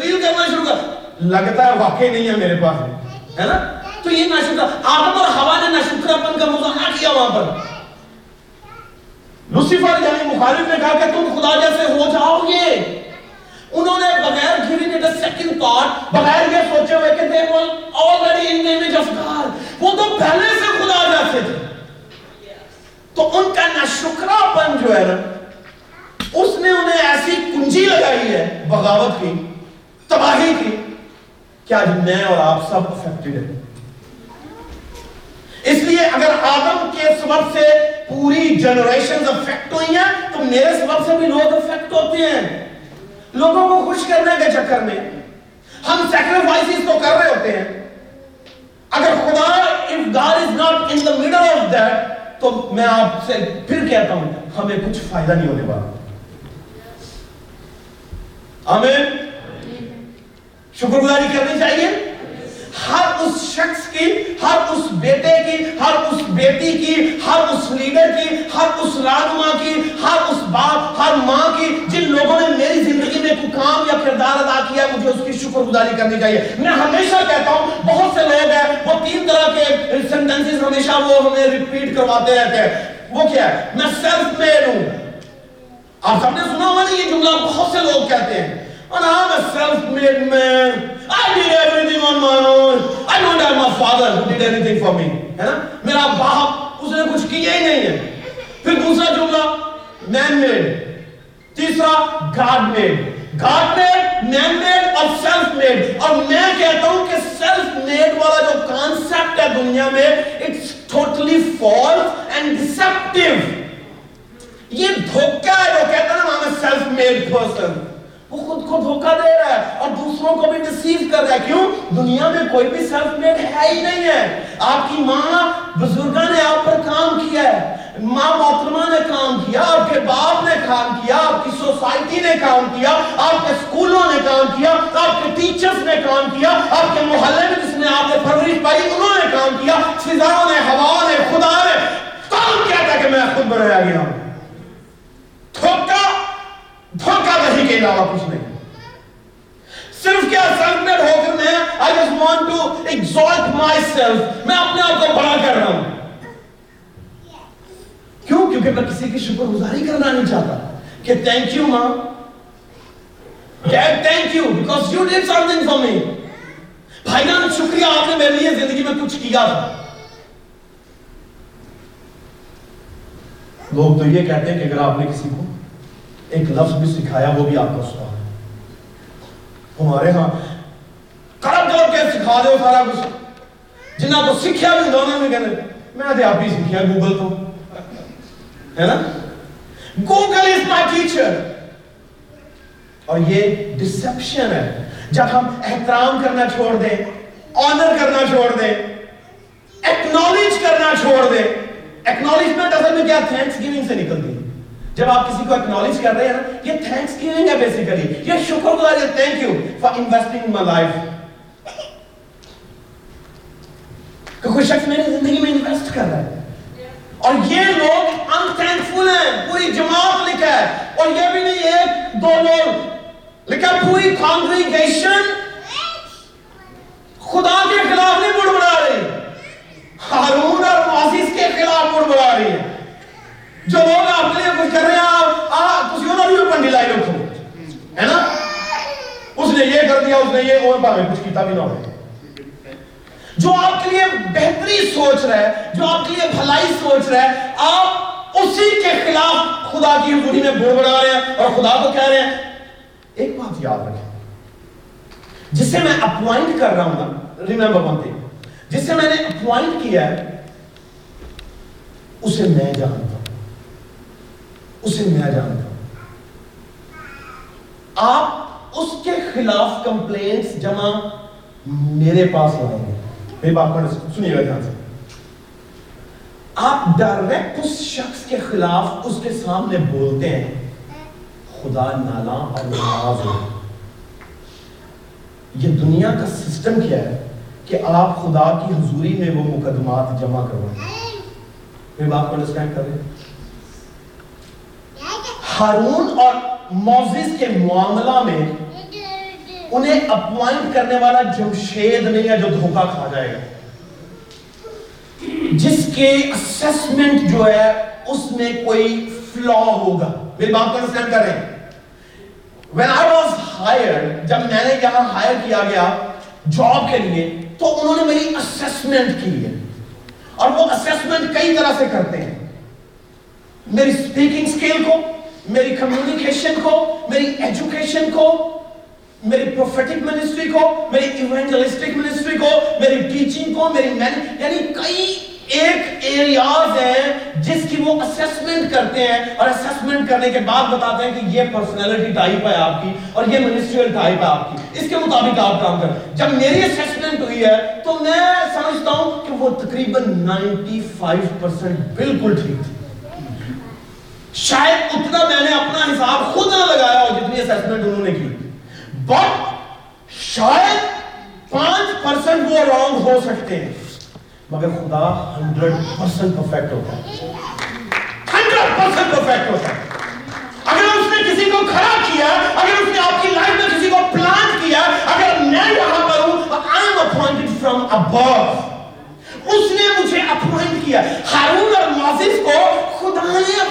فیل کرنا شروع کر لگتا ہے واقعی نہیں ہے میرے پاس ہے نا؟ تو یہ نہ شکر آدم اور ہوا نے نہ شکرپن کا مظاہرہ کیا وہاں پر۔ لوسیفر یعنی مخالف نے کہا کہ تم خدا جیسے ہو جاؤ گے۔ انہوں نے بغیر giving it a second بغیر یہ سوچے ہوئے کہ they were already in the image of God وہ تو پہلے سے خدا جیسے تھے۔ تو ان کا ناشکراپن جو ہے نا، اس نے انہیں ایسی کنجی لگائی ہے، بغاوت کی، تباہی کی۔ کہ آج جی، میں اور آپ سب افیکٹڈ ہیں اس لیے اگر آدم کے سبب سے پوری جنریشن افیکٹ ہوئی ہیں، تو میرے سبب سے بھی لوگ افیکٹ ہوتے ہیں۔ لوگوں کو خوش کرنے کے چکر میں ہم سیکریفائسز تو کر رہے ہوتے ہیں۔ اگر خدا if God is not in the middle of that تو میں آپ سے پھر کہتا ہوں، ہمیں کچھ فائدہ نہیں ہونے والا۔ ہمیں شکر گزاری کرنی چاہیے۔ ہر اس شخص کی، ہر اس بیٹے کی، ہر اس بیٹی کی، ہر اس لیڈر کی، ہر اس رہنما کی، ہر اس باپ، ہر ماں کی، جن لوگوں نے میری زندگی میں کوئی کام یا کردار ادا کیا، مجھے اس کی شکر گزاری کرنی چاہیے۔ میں ہمیشہ کہتا ہوں، بہت سے لوگ ہیں، وہ تین طرح کے سینٹنسز ہمیشہ وہ ہمیں ریپیٹ کرواتے رہتے ہیں۔ وہ کیا ہے؟ میں سیلف میڈ ہوں۔ آپ سب نے سنا ہوا نہیں یہ جملہ، بہت سے لوگ کہتے ہیں۔ And I'm a self-made man. I did everything on my own. I don't have my father who did anything for me. ہے نا میرا باپ اس نے کچھ کیا ہی نہیں ہے پھر دوسرا جملہ مین میڈ تیسرا God made God made man made اور سیلف میڈ اور میں کہتا ہوں کہ سیلف میڈ والا جو کانسیپٹ ہے دنیا میں it's totally false and deceptive یہ دھوکہ ہے جو کہتا ہے نا میں سیلف میڈ پرسن وہ خود کو دھوکہ دے رہا ہے اور دوسروں کو بھی ڈسیو کر رہا ہے۔ کیوں؟ دنیا میں کوئی بھی سیلف میڈ ہے ہی نہیں ہے۔ آپ کی ماں بزرگاں نے آپ پر کام کیا ہے۔ ماں محترمہ نے کام کیا، آپ کے باپ نے کام کیا، آپ کی سوسائٹی نے کام کیا، آپ کے سکولوں نے کام کیا، آپ کے ٹیچرز نے کام کیا، آپ کے محلے میں جس نے آپ نے پرورش پائی، انہوں نے کام کیا۔ فضاؤں نے ہوا نے، خدا نے داؤد کہتا ہے کہ میں خود بنایا گیا ہوں۔ دھوکہ دھوکہ دہی کے علاوہ کچھ نہیں۔ صرف کیا سیلف ہو کر میں I just want to exalt myself میں اپنے آپ کو بڑا کر رہا ہوں۔ کیوں؟ کیونکہ میں کسی کی شکر گزاری کرنا نہیں چاہتا۔ کہ thank you ماں Dad, thank you because you did something for me. بھائی جان شکریہ آپ نے میرے لیے زندگی میں کچھ کیا تھا۔ لوگ تو یہ کہتے ہیں کہ اگر آپ نے کسی کو ایک لفظ بھی سکھایا، وہ بھی آپ کا سنا ہمارے ہاں کرب کرب کے سکھا دو سارا کچھ۔ جنہ کو سکھیا بھی ہوں دونوں میں کہنے، میں تو آپ ہی سکھیا گوگل تو۔ ہے نا؟ Google is my teacher. اور یہ ڈسپشن ہے۔ جب ہم احترام کرنا چھوڑ دیں آنر کرنا چھوڑ دیں ایکنالج کرنا چھوڑ دیں ایکنالجمنٹ اصل میں کیا تھینکس گیونگ سے نکلتی ہے۔ جب آپ کسی کو ایکنالج کر رہے ہیں نا، یہ تھینکس گیونگ ہے بیسیکلی یہ شکر گزاری ہے thank you for investing my life کہ کوئی شخص میری زندگی میں انویسٹ کر رہا ہے؟ اور یہ لوگ انتھینکفل ہیں، پوری جماعت لکھا ہے. اور یہ بھی نہیں ایک دو لوگ لکھا پوری کانگریگیشن خدا کے خلاف نہیں بڑھ بڑھا رہی. ہارون اور معزیز کے خلاف بڑھ بڑھا رہی ہے. جو لوگ آپ کے لیے کچھ کر رہے ہیں، آپ کسی اور بھی پنڈی لائی رکھو۔ ہے نا؟ اس نے یہ کر دیا، اس نے یہ اور بھاوے کچھ کیتا بھی نہ ہو۔ جو آپ کے لیے بہتری سوچ رہا ہے جو آپ کے لیے بھلائی سوچ رہا ہے آپ اسی کے خلاف خدا کی حضوری میں بڑھ بڑھا رہے ہیں اور خدا کو کہہ رہے ہیں۔ ایک بات یاد رکھیں۔ جسے میں اپوائنٹ کر رہا ہوں نا ریمبر ون تھنگ جسے میں نے اپوائنٹ کیا ہے، اسے میں جانتا اسے میں جانتا ہوں۔ آپ اس کے خلاف کمپلینٹس جمع میرے پاس لائیں گے۔ میری بات کو سنیے گا دھیان سے۔ آپ ڈائریکٹ اس شخص کے خلاف اس کے سامنے بولتے ہیں۔ خدا نالا اور ناراض ہو۔ یہ دنیا کا سسٹم کیا ہے کہ آپ خدا کی حضوری میں وہ مقدمات جمع کروائیں۔ میری بات کو انڈرسٹینڈ کر رہے ہیں؟ ہارون اور موزز کے معاملہ میں انہیں اپوائنٹ کرنے والا جمشید نہیں ہے جو دھوکہ کھا جائے گا۔ جس کے اسیسمنٹ جو ہے، اس میں کوئی فلا ہوگا۔ میری بات کو انڈرسٹینڈ کر رہے ہیں۔ When I was hired جب میں نے یہاں ہائر کیا گیا جاب کے لیے، تو انہوں نے میری اسیسمنٹ کی ہے۔ اور وہ اسیسمنٹ کئی طرح سے کرتے ہیں۔ میری سپیکنگ سکیل کو میری کمیونیکیشن کو، میری ایجوکیشن کو، میری پروفیٹک منسٹری کو، میری ایونجلسٹک منسٹری کو، میری ٹیچنگ کو، میری مین یعنی کئی ایک ایریاز ہیں جس کی وہ اسیسمنٹ کرتے ہیں اور اسیسمنٹ کرنے کے بعد بتاتے ہیں کہ یہ پرسنالٹی ٹائپ ہے آپ کی اور یہ منسٹریل ٹائپ ہے آپ کی۔ اس کے مطابق آپ کام کریں۔ جب میری اسیسمنٹ ہوئی ہے تو میں سمجھتا ہوں کہ وہ تقریباً نائنٹی فائیو پرسنٹ بالکل ٹھیک تھی۔ شاید اتنا میں نے اپنا حساب خود نہ لگایا ہو جتنی اسیسمنٹ انہوں نے کی۔ بٹ شاید پانچ پرسنٹ وہ رانگ ہو سکتے ہیں۔ مگر خدا ہنڈریڈ پرسنٹ پرفیکٹ ہوتا ہے۔ ہنڈریڈ پرسنٹ پرفیکٹ ہوتا ہے۔ اگر اس نے کسی کو کھڑا کیا، اگر اس نے آپ کی لائف میں کسی کو پلانٹ کیا، اگر میں یہاں پر ہوں آئی ایم اپوائنٹڈ فرام ابو اس نے مجھے اپوائنٹ کیا۔ ہارون اور معزز کو خدا نے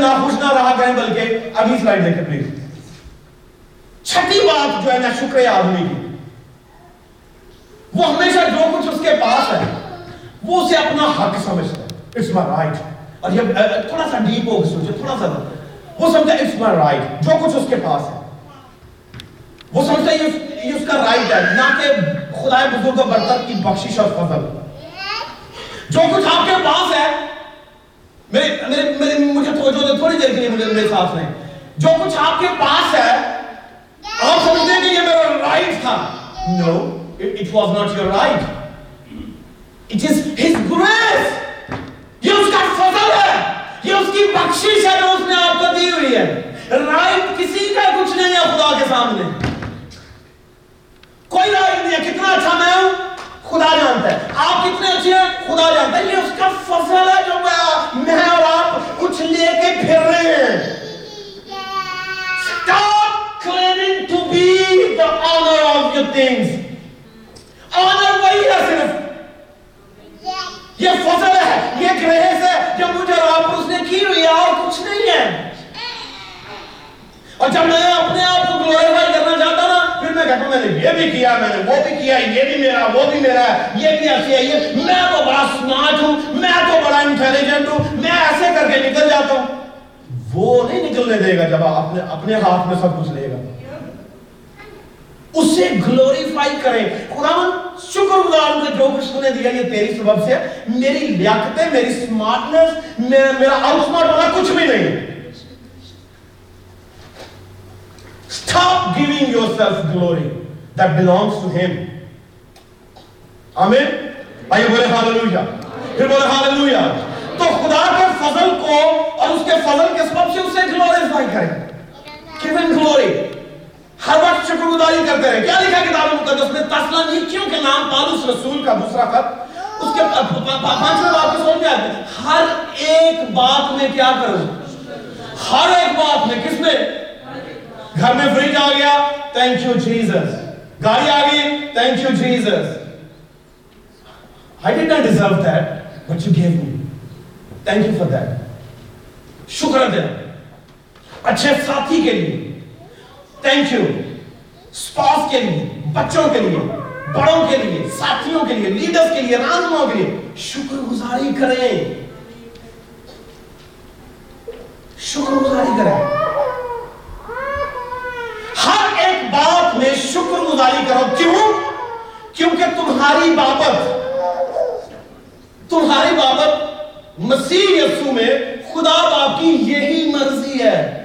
ناخوش نہ رہا کریں بلکہ اگلی سلائڈ دیکھیں پلیز چھٹی بات جو ہے نا ناشکر آدمی کی۔ وہ ہمیشہ جو کچھ اس کے پاس ہے، وہ اسے اپنا حق سمجھتا ہے۔ اٹس مائی رائٹ اور یہ تھوڑا سا ڈیپ ہو سوچے تھوڑا سا۔ وہ سمجھتا ہے اٹس مائی رائٹ جو کچھ اس کے پاس ہے۔ وہ سمجھتا ہے، یہ اس کا رائٹ ہے۔ نہ کہ خدا بزرگ برتر کی بخشش اور فضل۔ جو کچھ آپ کے پاس ہے میرے میرے میرے مجھے توجہ دے تھوڑی دیر کے لیے مجھے میرے ساتھ میں جو کچھ آپ کے پاس ہے، آپ سمجھتے ہیں کہ یہ میرا رائٹ تھا۔ No it was not your right it is his grace یہ اس کا فضل ہے۔ یہ اس کی بخشش ہے جو اس نے آپ کو دی ہوئی ہے۔ رائٹ کسی کا کچھ نہیں ہے خدا کے سامنے۔ کوئی رائٹ نہیں ہے۔ کتنا اچھا میں ہوں۔ خدا جانتا ہے۔ آپ کتنے اچھے ہیں؟ خدا جانتا ہے۔ یہ اس کا فضل ہے جو میں اور آپ کچھ لے کے پھر رہے ہیں۔ Stop claiming to be the honor of your things. Honor وہی ہے صرف یہ فضل ہے یہ گریس ہے جو مجھے اور آپ اس نے کی ہوئی ہے اور کچھ نہیں ہے اور جب میں اپنے آپ کو گلوریفائی کرنا کہتا ہوں میں نے یہ بھی کیا میں نے وہ بھی کیا یہ بھی میرا وہ بھی میرا ہے یہ بھی ایسی ہے یہ میں تو بڑا سمارٹ ہوں میں تو بڑا انٹیلیجنٹ ہوں میں ایسے کر کے نکل جاتا ہوں وہ نہیں نکلنے دے گا جب آپ اپنے اپنے ہاتھ میں سب کچھ لے گا اسے گلوریفائی کریں خدا من شکر گزار ہوں کہ جو کچھ نے دیا یہ تیری سبب سے میری لیاقتیں میری سمارٹنس میرا آؤٹ سمارٹ والا کچھ بھی نہیں ہے Stop giving yourself glory that belongs to Him. آمین آئیے بولے ہاللویہ پھر بولے ہاللویہ تو خدا کے فضل کو اور اس کے فضل کے سبب سے اسے گلوریفائی کریں. Give him glory. ہر وقت شکر گزاری کرتے رہے. کیا لکھا کتاب مقدس میں؟ تسلا تسلانیکیوں کے نام پالوس رسول کا دوسرا خط. اس کے پانچویں بات کو سمجھ گیا ہر ایک بات میں کیا کروں؟ ہر ایک بات میں کس میں؟ گھر میں فریج آ گیا تھینک یو جیزس گاڑی آ گئی thank you Jesus I did not deserve that, but you gave me. Thank you for that. شکر دینا اچھے ساتھی کے لیے۔ تھینک یو اسپاس کے لیے بچوں کے لیے بڑوں کے لیے ساتھیوں کے لیے لیڈرز کے لیے رہنماؤں کے لیے۔ شکر گزاری کریں۔ شکر گزاری کریں۔ ہر ایک بات میں شکر گزاری کرو۔ کیوں؟ کیونکہ تمہاری بابت تمہاری بابت مسیح یسو میں خدا باپ کی یہی مرضی ہے۔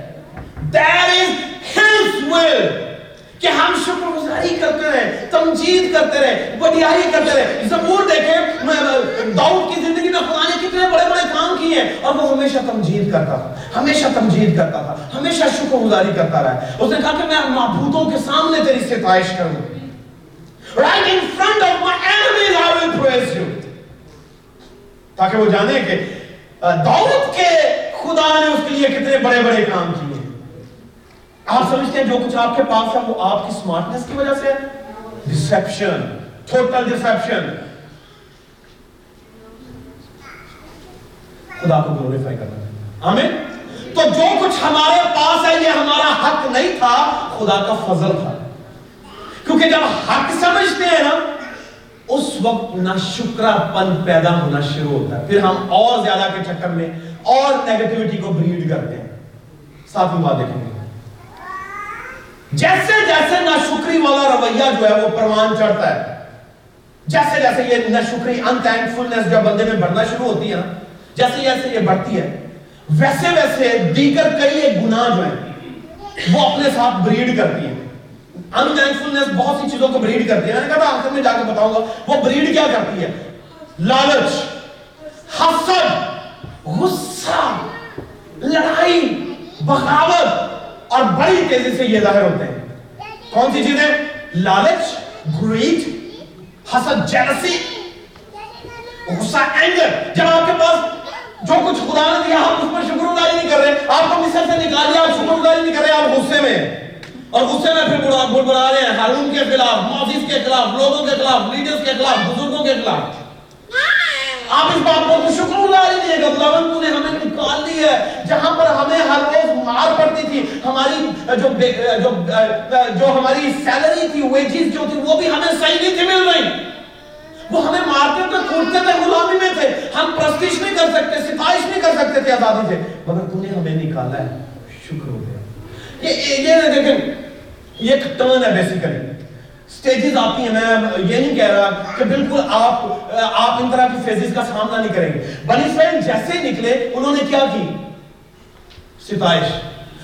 That is his will. کہ ہم شکر گزاری کرتے رہے، تمجید کرتے رہے، وڈیائی کرتے رہے۔ زبور دیکھیں داؤد کی زندگی میں خدا نے کتنے بڑے بڑے کام کیے ہیں۔ اور وہ ہمیشہ تمجید کرتا تھا، ہمیشہ تمجید کرتا تھا، ہمیشہ شکر گزاری کرتا رہا اس نے کہا کہ میں معبودوں کے سامنے تیری ستائش کروں۔ Right in front of my enemies I will praise you. تاکہ وہ جانے کہ داؤد کے خدا نے اس کے لیے کتنے بڑے بڑے کام کیے۔ آپ سمجھتے ہیں جو کچھ آپ کے پاس ہے وہ آپ کی سمارٹنس کی وجہ سے ڈسپشن ٹوٹل ڈسپشن خدا کو گلوریفائی کرنا۔ ہے آمین تو جو کچھ ہمارے پاس ہے، یہ ہمارا حق نہیں تھا، خدا کا فضل تھا۔ کیونکہ جب حق سمجھتے ہیں نا اس وقت نہ شکرہ پن پیدا ہونا شروع ہوتا ہے۔ پھر ہم اور زیادہ کے چکر میں اور نیگٹیوٹی کو بریڈ کرتے ہیں۔ ساتھ بات دیکھیں۔ گے جیسے جیسے نہ شکری والا رویہ جو ہے وہ پروان چڑھتا ہے، جیسے جیسے یہ نہ شکری ان تھینکفلنس جب بندے میں بڑھنا شروع ہوتی ہے جیسے جیسے یہ بڑھتی ہے، ویسے ویسے دیگر کئی ایک گناہ جو ہیں، وہ اپنے ساتھ بریڈ کرتی ہیں۔ ان تھینکفلنس بہت سی چیزوں کو بریڈ کرتی ہے۔ میں نے کہا تھا آخر میں جا کے بتاؤں گا، وہ بریڈ کیا کرتی ہے؟ لالچ، حسد، غصہ، لڑائی، بغاوت۔ اور بڑی تیزی سے یہ ظاہر ہوتے ہیں۔ کون سی چیزیں؟ لالچ گریڈ حسد جیلسی غصہ اینگر جب آپ کے پاس جو کچھ خدا نے دیا آپ اس پر شکر گزاری نہیں کر رہے۔ آپ کو مصر سے نکال دیا آپ شکر گزاری نہیں کر رہے، آپ غصے میں اور غصے میں پھر بڑا بڑا رہے ہیں۔ ہارون کے خلاف موزیز کے خلاف، لوگوں کے خلاف لیڈرز کے خلاف، بزرگوں کے خلاف۔ آپ اس بات کو شکر گزاری نہیں ہے خداوند تو نے ہمیں نکال دی ہے۔ جہاں پر ہمیں ہر روز مار پڑتی تھی، ہماری جو جو جو ہماری سیلری تھی ویجز جو تھی، وہ بھی ہمیں صحیح نہیں تھی مل رہی۔ وہ ہمیں مارتے تھے کھوٹتے تھے، غلامی میں تھے۔ ہم پرستش نہیں کر سکتے، ستائش نہیں کر سکتے تھے آزادی سے۔ مگر تو نے ہمیں نکالا ہے۔ شکر ہو گیا۔ یہ یہ دیکھیں یہ ایک ٹرن ہے بیسیکلی سٹیجز آتی ہیں. میں یہ نہیں کہہ رہا کہ بالکل آپ آپ ان طرح کی فیزز کا سامنا نہیں کریں گے. بنی اسرائیل جیسے نکلے، انہوں نے کیا کی؟ ستائش.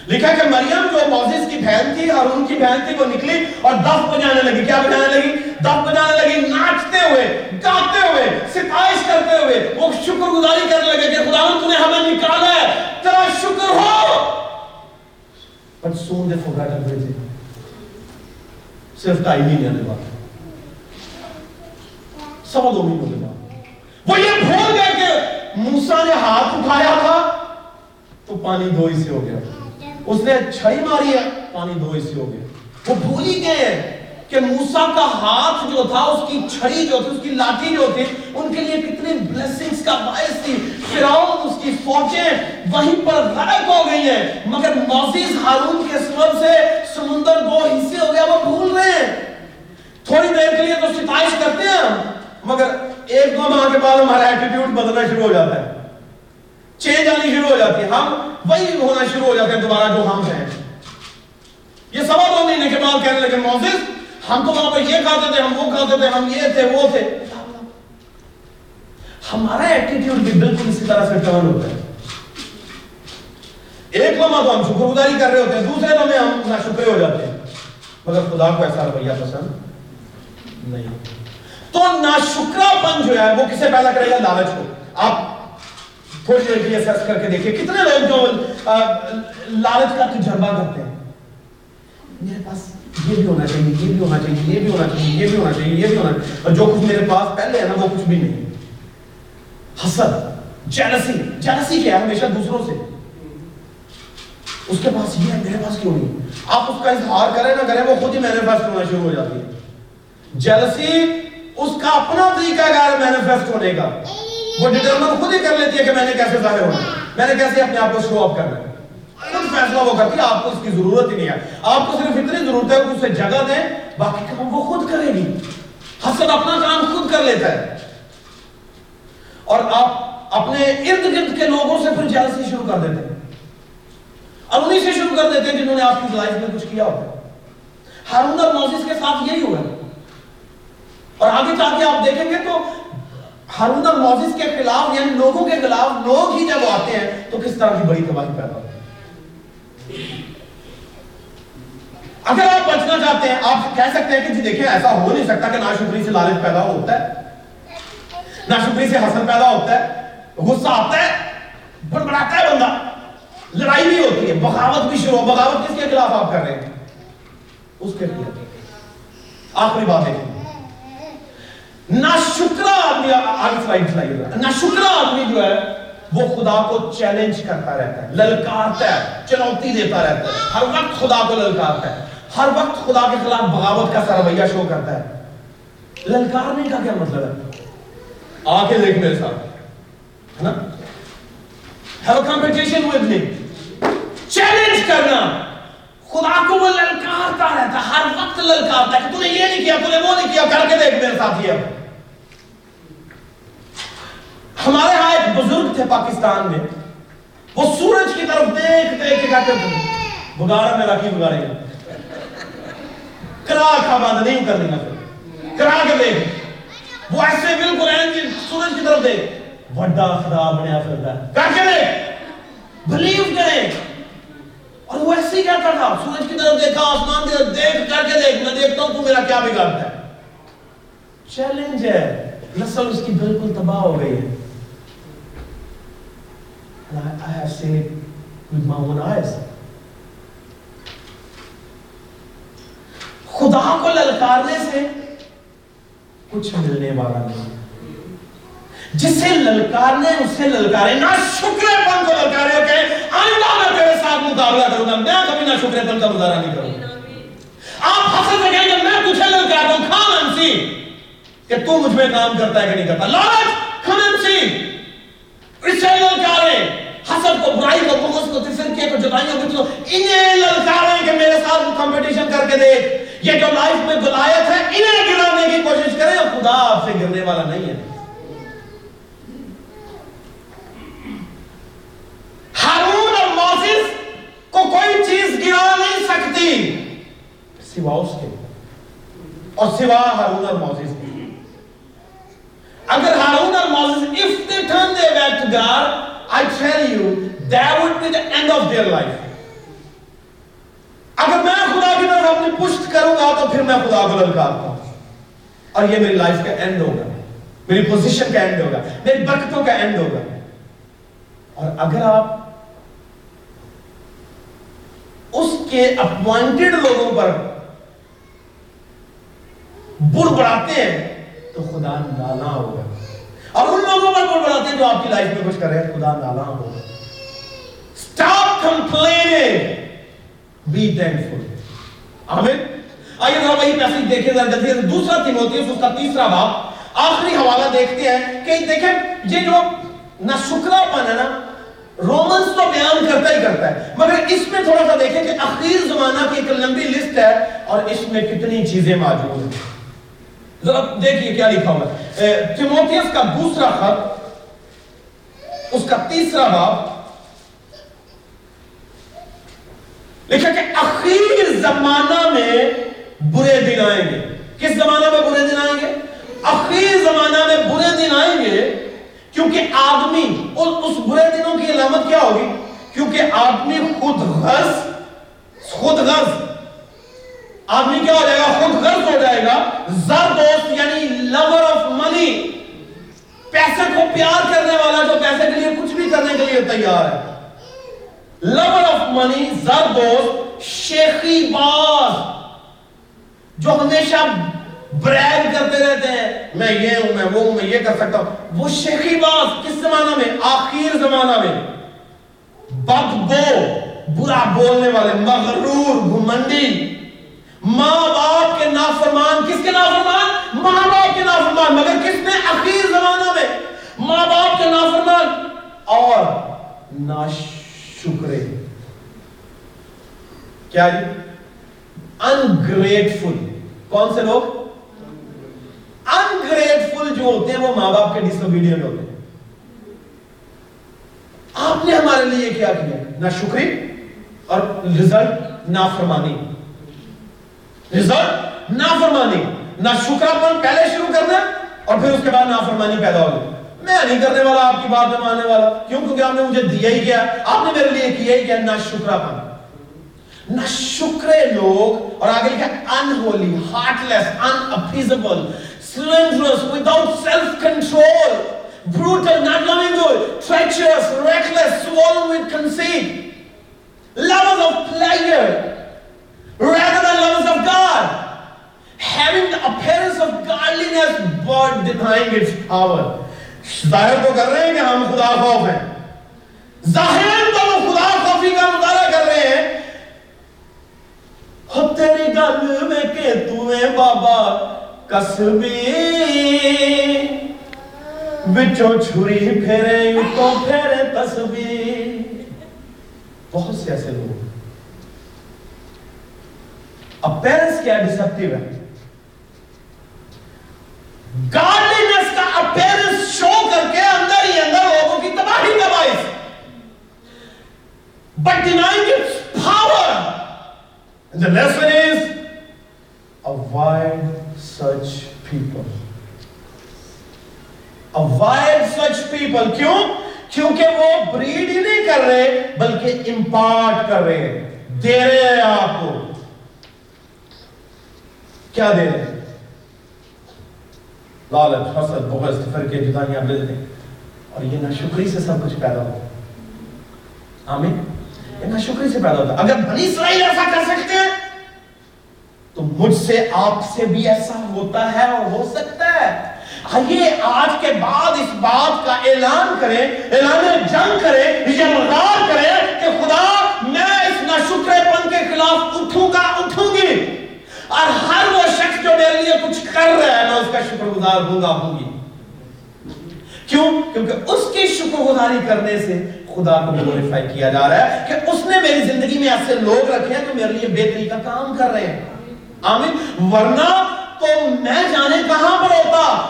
لکھا کہ مریم جو موزیز کی بہن تھی اور ان کی بہن تھی، وہ نکلی اور دف بجانے لگی. کیا بجانے لگی؟ دف بجانے لگی، ناچتے ہوئے، گاتے ہوئے، ستائش کرتے ہوئے. وہ شکر گزاری کرنے لگے کہ خدا تو نے ہمیں نکالا ہے. تیرا شکر ہو! But soon they forgot everything. صرف ٹائم ہی نہیں بعد۔ سوا دو مہینوں کے بعد۔ وہ یہ بھول گئے کہ موسا نے ہاتھ اٹھایا تھا تو پانی دو ہی سے ہو گیا۔ اس نے چھڑی ماری ہے، پانی دو ہی سے ہو گیا۔ وہ بھول ہی گئے کہ موسا کا ہاتھ جو تھا، اس کی چھڑی جو تھی، اس کی لاٹھی جو تھی، ان کے لیے کتنے بلیسنگز کا باعث تھی۔ فراؤن اس کی فوجیں وہیں پر غرق ہو گئی ہیں۔ مگر موزیز ہارون کے سبب سے سمندر دو حصے ہو گیا وہ بھول رہے ہیں۔ تھوڑی دیر کے لیے تو ستائش کرتے ہیں مگر ایک دو ماہ کے بعد ہمارا ایٹیٹیوڈ بدلنا شروع ہو جاتا ہے۔ چینج آنی شروع ہو جاتی ہے۔ ہم وہی ہونا شروع ہو جاتے ہیں، دوبارہ جو ہم ہیں۔ یہ سوا دو مہینے کے بعد کہنے لگے موزیز ہم تو وہاں پر یہ کھاتے تھے، ہم وہ کھاتے تھے، ہم یہ تھے، وہ تھے۔ ہمارا ایٹیٹیوڈ بھی بالکل اسی طرح سے ٹرن ہوتا ہے۔ ایک لمحہ تو ہم شکر گزاری کر رہے ہوتے ہیں، دوسرے لمحے ہم نہ شکرے ہو جاتے ہیں۔ مگر خدا کو ایسا رویہ پسند نہیں۔ تو نہ شکرا پن جو ہے، وہ کسے پیدا کرے گا؟ لالچ کو۔ آپ تھوڑی دیر کے لیے سرچ کر کے دیکھیے، کتنے لوگ جو لالچ کا تجربہ کرتے ہیں۔ میرے پاس یہ بھی ہونا چاہیے یہ بھی ہونا چاہیے یہ بھی ہونا چاہیے یہ بھی ہونا چاہیے یہ بھی ہونا چاہیے اور جو کچھ میرے پاس پہلے ہے نا وہ کچھ بھی نہیں حسد جیلسی جیلسی کیا ہے ہمیشہ دوسروں سے اس کے پاس یہ ہے میرے پاس کیوں نہیں آپ اس کا اظہار کریں نہ کریں وہ خود ہی مینیفیسٹ ہونا شروع ہو جاتی ہے جیلسی اس کا اپنا طریقہ ہے مینیفیسٹ ہونے کا وہ ڈیٹرمن خود ہی کر لیتی ہے کہ میں نے کیسے ظاہر ہونا میں نے کیسے اپنے آپ کو شو اپ کرنا ہے خود فیصلہ وہ کرتی ہے آپ کو اس کی ضرورت ہی نہیں ہے۔ آپ کو صرف اتنی ضرورت ہے کہ اسے جگہ دیں، باقی کام وہ خود کرے گی۔ حسد اپنا کام خود کر لیتا ہے۔ اور آپ اپنے ارد گرد کے لوگوں سے پھر جیلسی شروع کر دیتے ہیں۔ اور انہی سے شروع کر دیتے ہیں جنہوں نے آپ کی لائف میں کچھ کیا ہوتا ہے۔ ہارون اور موزیس کے ساتھ یہی ہوا ہے۔ اور آگے جا کے آپ دیکھیں گے تو ہارون اور موزیس کے خلاف یعنی لوگوں کے خلاف، لوگ ہی جب آتے ہیں تو کس طرح کی بڑی تباہی پیدا ہوتی ہے؟ اگر آپ بچنا چاہتے ہیں آپ کہہ سکتے ہیں کہ جی دیکھیں ایسا ہو نہیں سکتا کہ ناشکری سے لالچ پیدا ہوتا ہے ناشکری سے حسن پیدا ہوتا ہے غصہ آتا ہے بڑبڑاتا ہے بندہ لڑائی بھی ہوتی ہے بغاوت بھی شروع بغاوت کس کے خلاف آپ کر رہے ہیں اس کے خلاف آخری بات ہے نہ شکرا آدمی آگے سلائیڈ سلائیڈ نہ شکرا آدمی جو ہے وہ خدا کو چیلنج کرتا رہتا ہے، للکارتا ہے، چنوتی دیتا رہتا ہے۔ ہر وقت خدا کو للکارتا ہے۔ ہر وقت خدا کے خلاف بغاوت کا سرویہ شو کرتا ہے۔ للکارنے کا کیا مطلب ہے؟ آ کے دیکھ میرے ساتھ، ہے نا؟ Have competition with me challenge کرنا۔ خدا کو وہ للکارتا رہتا ہے، ہر وقت للکارتا ہے کہ تو نے یہ نہیں کیا، تو نے وہ نہیں کیا۔ کر کے دیکھ میرے ساتھ یہ۔ ہمارے ہاں ایک بزرگ تھے پاکستان میں۔ وہ سورج کی طرف دیکھ دیکھ کے کہتے تھے بگارا میرا کی بگارے گا؟ کرا کھا بند نہیں کر دیں گا کرا کے دیکھ۔ وہ ایسے بالکل این جی سورج کی طرف دیکھ۔ بڑا خدا بنیا پھرتا ہے کر کے دیکھ۔ بلیو کریں اور وہ ایسے ہی کہتا تھا، سورج کی طرف دیکھا آسمان کی طرف دیکھ، کر کے دیکھ۔ میں دیکھتا ہوں تو میرا کیا بگڑتا ہے؟ چیلنج ہے۔ نسل اس کی بالکل تباہ ہو گئی ہے۔ And I I have seen it with my own eyes. خدا کو للکارنے سے کچھ ملنے والا نہیں جسے للکارنے اسے للکارے۔ نہ شکرے پن کو للکارے کہ آئندہ میں تیرے ساتھ مقابلہ کروں گا۔ میں کبھی نہ شکرے پن کا مظاہرہ نہیں کروں گا۔ آپ حسن سے کہیں گے، میں تجھے للکار ہوں کھان انسی کہ تو مجھ میں کام کرتا ہے کہ نہیں کرتا۔ لالچ کھان انسی اسے للکارے۔ حسد کو برائی کو بغض کو تفرقے کو جدائیوں کو انہیں للکارے کہ میرے ساتھ کمپٹیشن کر کے دیکھ۔ یہ جو لائف میں گلایت ہے، انہیں گرانے کی کوشش کریں۔ اور خدا آپ سے گرنے والا نہیں ہے۔ ہارون اور موسیس کو کوئی چیز گرا نہیں سکتی۔ سوا اس کے۔ اور سوا ہارون اور موسیس اگر ہارون اور موسیس if they turn their back to God I tell you that would be the end of their life. اگر میں خدا کی طرف اپنی پشت کروں گا تو پھر میں خدا کو للکارتا ہوں۔ اور یہ میری لائف کا اینڈ ہوگا۔ میری پوزیشن کا اینڈ ہوگا۔ میری برکتوں کا اینڈ ہوگا۔ اور اگر آپ اس کے اپوائنٹڈ لوگوں پر بر بڑھاتے ہیں تو خدا نالا ہوگا۔ اور ان لوگوں پر بر بڑھاتے ہیں جو آپ کی لائف میں کچھ کر رہے ہیں خدا نالا ہوگا Stop complaining. بی تھینکفل آمین آئیے ذرا وہی پیسج دیکھیں، ذرا جلدی سے۔ دوسرا تیموتھیوس اس کا تیسرا باب۔ آخری حوالہ دیکھتے ہیں کہ دیکھیں، یہ جو نہ شکرا پن ہے نا رومنز تو بیان کرتا ہی کرتا ہے۔ مگر اس میں تھوڑا سا دیکھیں کہ اخیر زمانہ کی ایک لمبی لسٹ ہے اور اس میں کتنی چیزیں موجود ہیں۔ ذرا دیکھیے کیا لکھا ہوا ہے کا دوسرا خط اس کا تیسرا باب لکھا کہ اخیر زمانہ میں برے دن آئیں گے کس زمانہ میں برے دن آئیں گے اخیر زمانہ میں برے دن آئیں گے کیونکہ آدمی اس برے دنوں کی علامت کیا ہوگی کیونکہ آدمی خود غرض خود غرض آدمی کیا ہو جائے گا؟ خود غرض ہو جائے گا۔ زر دوست یعنی لور آف منی پیسے کو پیار کرنے والا جو پیسے کے لیے کچھ بھی کرنے کے لیے تیار ہے۔ لور آف منی زردوست شیخی باز۔ جو ہمیشہ بریگ کرتے رہتے ہیں۔ میں یہ ہوں، میں وہ ہوں، میں یہ کر سکتا ہوں۔ وہ شیخی باز کس زمانہ میں؟ آخر زمانہ میں۔ بدبو برا بولنے والے، مغرور، گھمنڈی۔ ماں باپ کے نافرمان، کس کے نافرمان؟ ماں باپ کے نافرمان، مگر کس میں اخیر زمانہ میں ماں باپ کے نافرمان؟ اور ناش شکرے کیا جی؟ انگریٹفل کون سے لوگ؟ انگریٹفل جو ہوتے ہیں، وہ ماں باپ کے ڈس اوبیڈینٹ ہوتے ہیں۔ آپ نے ہمارے لیے کیا کیا؟ نہ شکری اور رزلٹ نافرمانی۔ رزلٹ نافرمانی. نہ شکراپن پہلے شروع کرنا اور پھر اس کے بعد نافرمانی پیدا ہوگی. میں نہیں کرنے والا، آپ کی بات میں ماننے والا. کیوں؟ کیونکہ آپ نے مجھے دیا ہی کیا. آپ نے میرے لیے کیا ہی کیا؟ نہ شکرا پن نہ شکرے لوگ اور آگے لکھا انہولی ہارٹ لیس ان اپیزبل slanderous without self control brutal not loving good treacherous reckless swollen with conceit. Lovers of pleasure. Rather than lovers of God. Having the appearance of godliness but denying its power. ظاہر تو کر رہے ہیں کہ ہم خدا خوف ہیں. ظاہر تو وہ خدا خوفی کا مطالعہ کر رہے ہیں. ہو تیری گل میں کہ تو تمہیں بابا کسبی بچوں چھری پھیرے یوں تو پھیرے تسبی بہت سے ایسے لوگ اب پیرنٹس کیا ڈسپٹیو ہے گارڈنس کا اپیرنس شو کر کے اندر ہی اندر لوگوں کی تباہی کا باعث but denying its power. And the lesson is avoid such people. Avoid such کیوں کیونکہ وہ بریڈ ہی نہیں کر رہے بلکہ امپارٹ کر رہے ہیں دے رہے ہیں آپ کو کیا دے رہے ہیں؟ لالچ، حسد، بغض، فرقے، جدائیاں، بلدیں۔ اور یہ ناشکری سے سب کچھ پیدا ہوتا ہے۔ آمین۔ یہ ناشکری سے پیدا ہوتا ہے۔ اگر بنی اسرائیل ایسا کر سکتے ہیں، تو مجھ سے آپ سے بھی ایسا ہوتا ہے اور ہو سکتا ہے۔ آئیے آج کے بعد اس بات کا اعلان کریں، اعلان جنگ کریں، یہ مدار کریں کہ خدا میں اس ناشکرے پن کے خلاف اٹھوں گا اٹھوں گی۔ اور ہر وہ شخص جو میرے لیے کچھ کر رہا ہے، میں اس کا شکر گزار ہوں گا، ہوں گی۔ کیوں؟ کیونکہ اس کی شکر گزاری کرنے سے خدا کو گلوریفائی کیا جا رہا ہے کہ اس نے میری زندگی میں ایسے لوگ رکھے ہیں جو میرے لیے بہتری کا کام کر رہے ہیں۔ آمین۔ ورنہ تو میں جانے کہاں پر ہوتا؟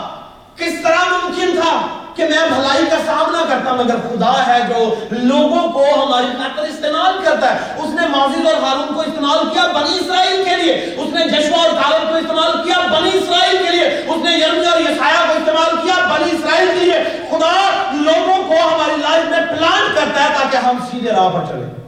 کس طرح ممکن تھا؟ کہ میں بھلائی کا سامنا کرتا مگر خدا ہے جو لوگوں کو ہماری خاطر استعمال کرتا ہے۔ اس نے ماضی اور ہارون کو استعمال کیا بنی اسرائیل کے لیے۔ اس نے جشوا اور کالب کو استعمال کیا بنی اسرائیل کے لیے۔ اس نے یرمی اور یسایہ کو استعمال کیا بنی اسرائیل کے لیے۔ خدا لوگوں کو ہماری لائف میں پلان کرتا ہے تاکہ ہم سیدھے راہ پر چلیں۔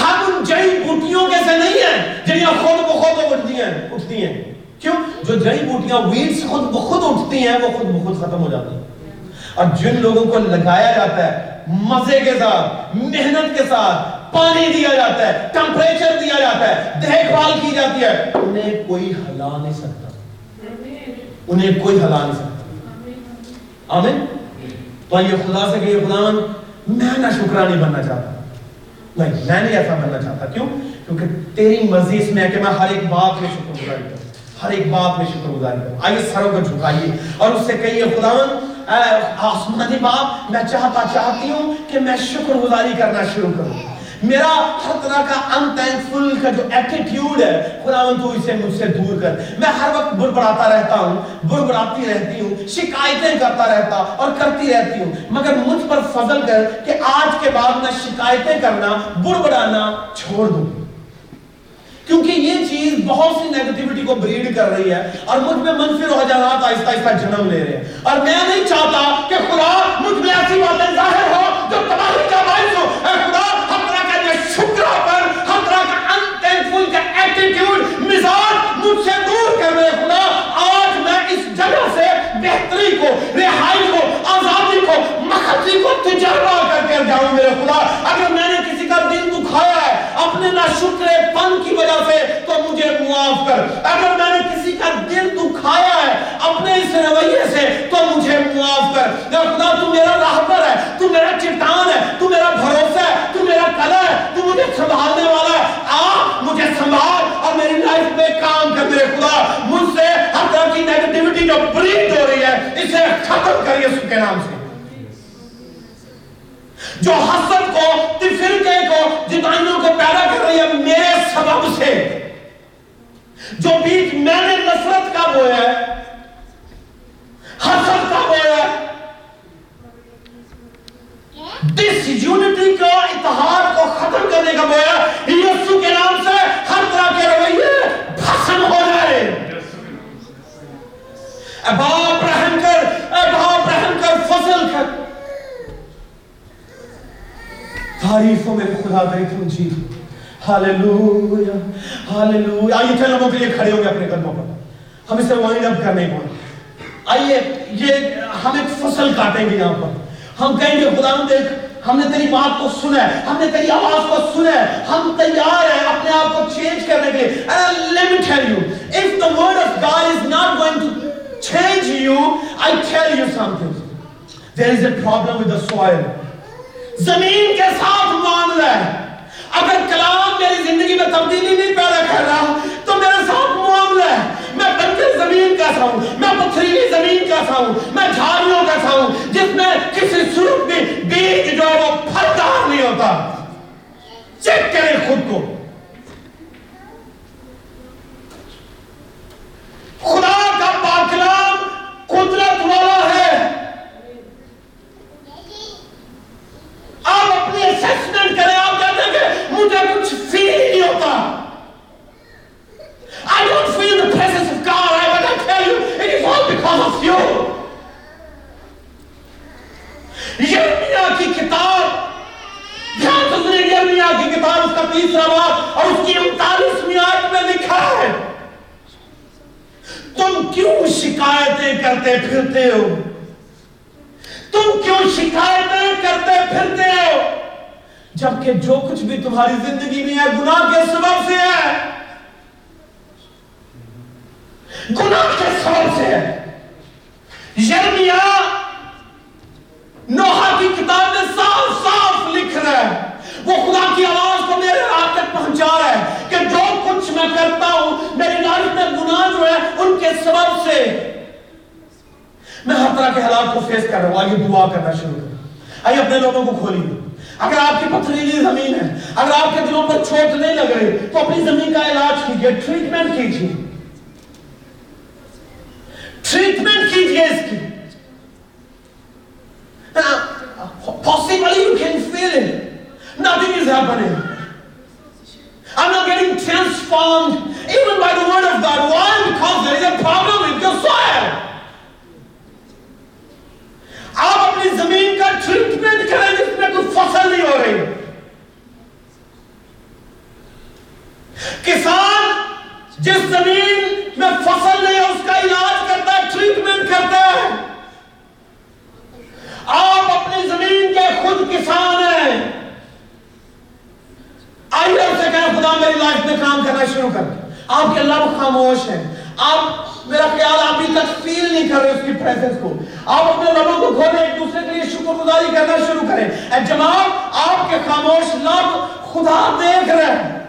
ہم ان جڑی بوٹیوں کے سے نہیں ہیں، جنہیں خود بخود اٹھتی ہیں اٹھتی ہیں۔ کیوں؟ جو جڑی بوٹیاں ویڈز خود بخود اٹھتی ہیں، وہ خود بخود ختم ہو جاتی ہیں۔ اور جن لوگوں کو لگایا جاتا ہے، مزے کے ساتھ، محنت کے ساتھ، پانی دیا جاتا ہے ٹمپریچر دیا جاتا ہے، دیکھ بھال کی جاتی ہے، انہیں کوئی ہلا نہیں سکتا۔ انہیں کوئی ہلا نہیں سکتا۔ آمین؟ تو یہ خدا سے کہ خدا، میں نہ شکرانی بننا چاہتا نہیں، میں نہیں ایسا بننا چاہتا۔ کیوں؟ کیونکہ تیری مرضی اس میں ہے کہ میں ہر ایک بات میں شکر گزاری کروں ہر ایک بات میں شکر گزاری کروں آئیے سروں کو جھکائیے اور اس سے کہیے خدا آسمانی باپ، میں چاہتا چاہتی ہوں کہ میں شکر گزاری کرنا شروع کروں۔ میرا ہر طرح کا ان تینکفل کا جو ایٹیٹیوڈ ہے، خداوند، تو اسے مجھ سے دور کر۔ میں ہر وقت بڑبڑاتا رہتا ہوں، بڑبڑاتی رہتی ہوں، شکایتیں کرتا رہتا اور کرتی رہتی ہوں۔ مگر مجھ پر فضل کر کہ آج کے بعد میں شکایتیں کرنا، بڑبڑانا چھوڑ دوں۔ کیونکہ یہ چیز بہت سی نیگٹیوٹی کو بریڈ کر رہی ہے اور مجھ میں منفی رجحانات آہستہ آہستہ جنم لے رہے ہیں۔ اور میں نہیں چاہتا کہ خدا مجھ میں ایسی باتیں ظاہر ہو جو تباہی کا باعث ہو۔ اے خدا ہم طرح کا یہ شکرہ پر ہم طرح کا انتینفل کا ایٹیٹیوڈ مزاج مجھ سے دور کر رہے خدا، آج میں اس جگہ سے بہتری کو، رہائی کو آزادی کو مخصی کو تجربہ کر کر جاؤں میرے خدا۔ اگر میں نے کسی کا دل دکھایا ہے اپنے نہ شکر پن کی وجہ سے، تو مجھے معاف کر۔ اگر میں نے کسی کا دل دکھایا ہے اپنے اس رویے سے، تو مجھے معاف کر۔ یا خدا، تو میرا راہبر ہے، تو میرا چٹان ہے، تو میرا بھروسہ ہے، تو میرا کلا ہے، تو مجھے سنبھالنے والا ہے۔ آ مجھے سنبھال اور میری لائف میں کام کر دے خدا۔ مجھ سے ہر طرح کی نیگٹیوٹی جو بریڈ ہو رہی ہے، اسے ختم کریے اس کے نام سے۔ جو حسد کو فرقے کو جدائیوں کو پیدا کر رہی ہے میرے سبب سے۔ جو بیچ میں نے نفرت کا بویا ہے، حسد کا بویا ہے۔ ڈس یونٹی کو، اتحاد کو ختم کرنے کا بویا یسو کے نام سے ہر طرح کے رویے بھسم ہو جائے اے باپ رحم کر اے باپ رحم کر فضل کر تعریفوں میں دے تم جی ہاللویا ہاللویا۔ آئیے چل لوگوں کے لیے کھڑے ہو گئے اپنے قدموں پر۔ ہم اسے وائنڈ اپ کرنے کو۔ آئیے، یہ ہم ایک فصل کاٹیں گے یہاں پر۔ ہم کہیں گے، خدا دیکھ، ہم نے تیری بات کو سنا ہے۔ ہم نے تیری آواز کو سنا ہے۔ ہم تیار ہیں اپنے آپ کو چینج کرنے کے لیے۔ And let me tell you if the word of God is not going to change you I tell you something. There is a problem with the soil. زمین کے ساتھ معاملہ ہے۔ اگر کلام میری زندگی میں تبدیلی نہیں پیدا کر رہا تو میرے ساتھ معاملہ ہے۔ میں بنجر زمین کیسا ہوں، میں پتھریلی زمین کیسا ہوں، میں جھاڑیوں کیسا ہوں، جس میں کسی سرخ بھی بیج جو ہے وہ پھلدار نہیں ہوتا۔ چیک کریں خود کو۔ خدا کا پاکلام قدرت والا ہے آپ اپنی اسیسمنٹ کریں آپ کہتے ہیں کہ مجھے کچھ فیل نہیں ہوتا۔ I don't feel the presence of God. I, but I tell you it is all because of you. یرمیا کی کتاب دھیان سے کتاب اس کا تیسرا باب اور اس کی انتالیسویں آیت میں لکھا ہے۔ تم کیوں شکایتیں کرتے پھرتے ہو؟ تم کیوں شکایتیں کرتے پھرتے ہو؟ جبکہ جو کچھ بھی تمہاری زندگی میں ہے، گناہ کے سبب سے ہے۔ گناہ کے سبب سے ہے۔ یرمیا نوحہ کی کتاب میں صاف صاف لکھ رہا ہے۔ وہ خدا کی آواز کو میرے رات تک پہنچا رہا ہے کہ جو کچھ میں کرتا ہوں، میری لائف میں گناہ جو ہے، ان کے سبب سے۔ میں ہر طرح کے حالات کو فیس کر رہا ہوں۔ آئیے دعا کرنا شروع کریں۔ آئیے اپنے لوگوں کو کھولیے اگر آپ کی پتھریلی زمین ہے، اگر آپ کے دلوں پر چھوٹ نہیں لگ رہی، تو اپنی زمین کا علاج کیجیے ٹریٹمنٹ کیجیے۔ ٹریٹمنٹ کیجیے اس کی۔ possibly you can feel it nothing is happening I'm not getting transformed even by the word of God. Why? Because there is a problem with your soil. آپ اپنی زمین کا ٹریٹمنٹ کریں فصل نہیں ہو رہی کسان جس زمین میں فصل نہیں ہے اس کا علاج کرتا ہے ٹریٹمنٹ کرتا ہے۔ آپ اپنی زمین کے خود کسان ہیں۔ آئیے اسے کہیں خدا میری لائف میں کام کرنا شروع کر۔ آپ کے اللہ خاموش ہیں۔ آپ میرا خیال ابھی تک فیل نہیں کر رہے اس کی پریزنس کو۔ آپ اپنے لبوں کو کھولیں ایک دوسرے کے لیے شکر گزاری کرنا شروع کریں اے جناب آپ کے خاموش لب خدا دیکھ رہے ہیں۔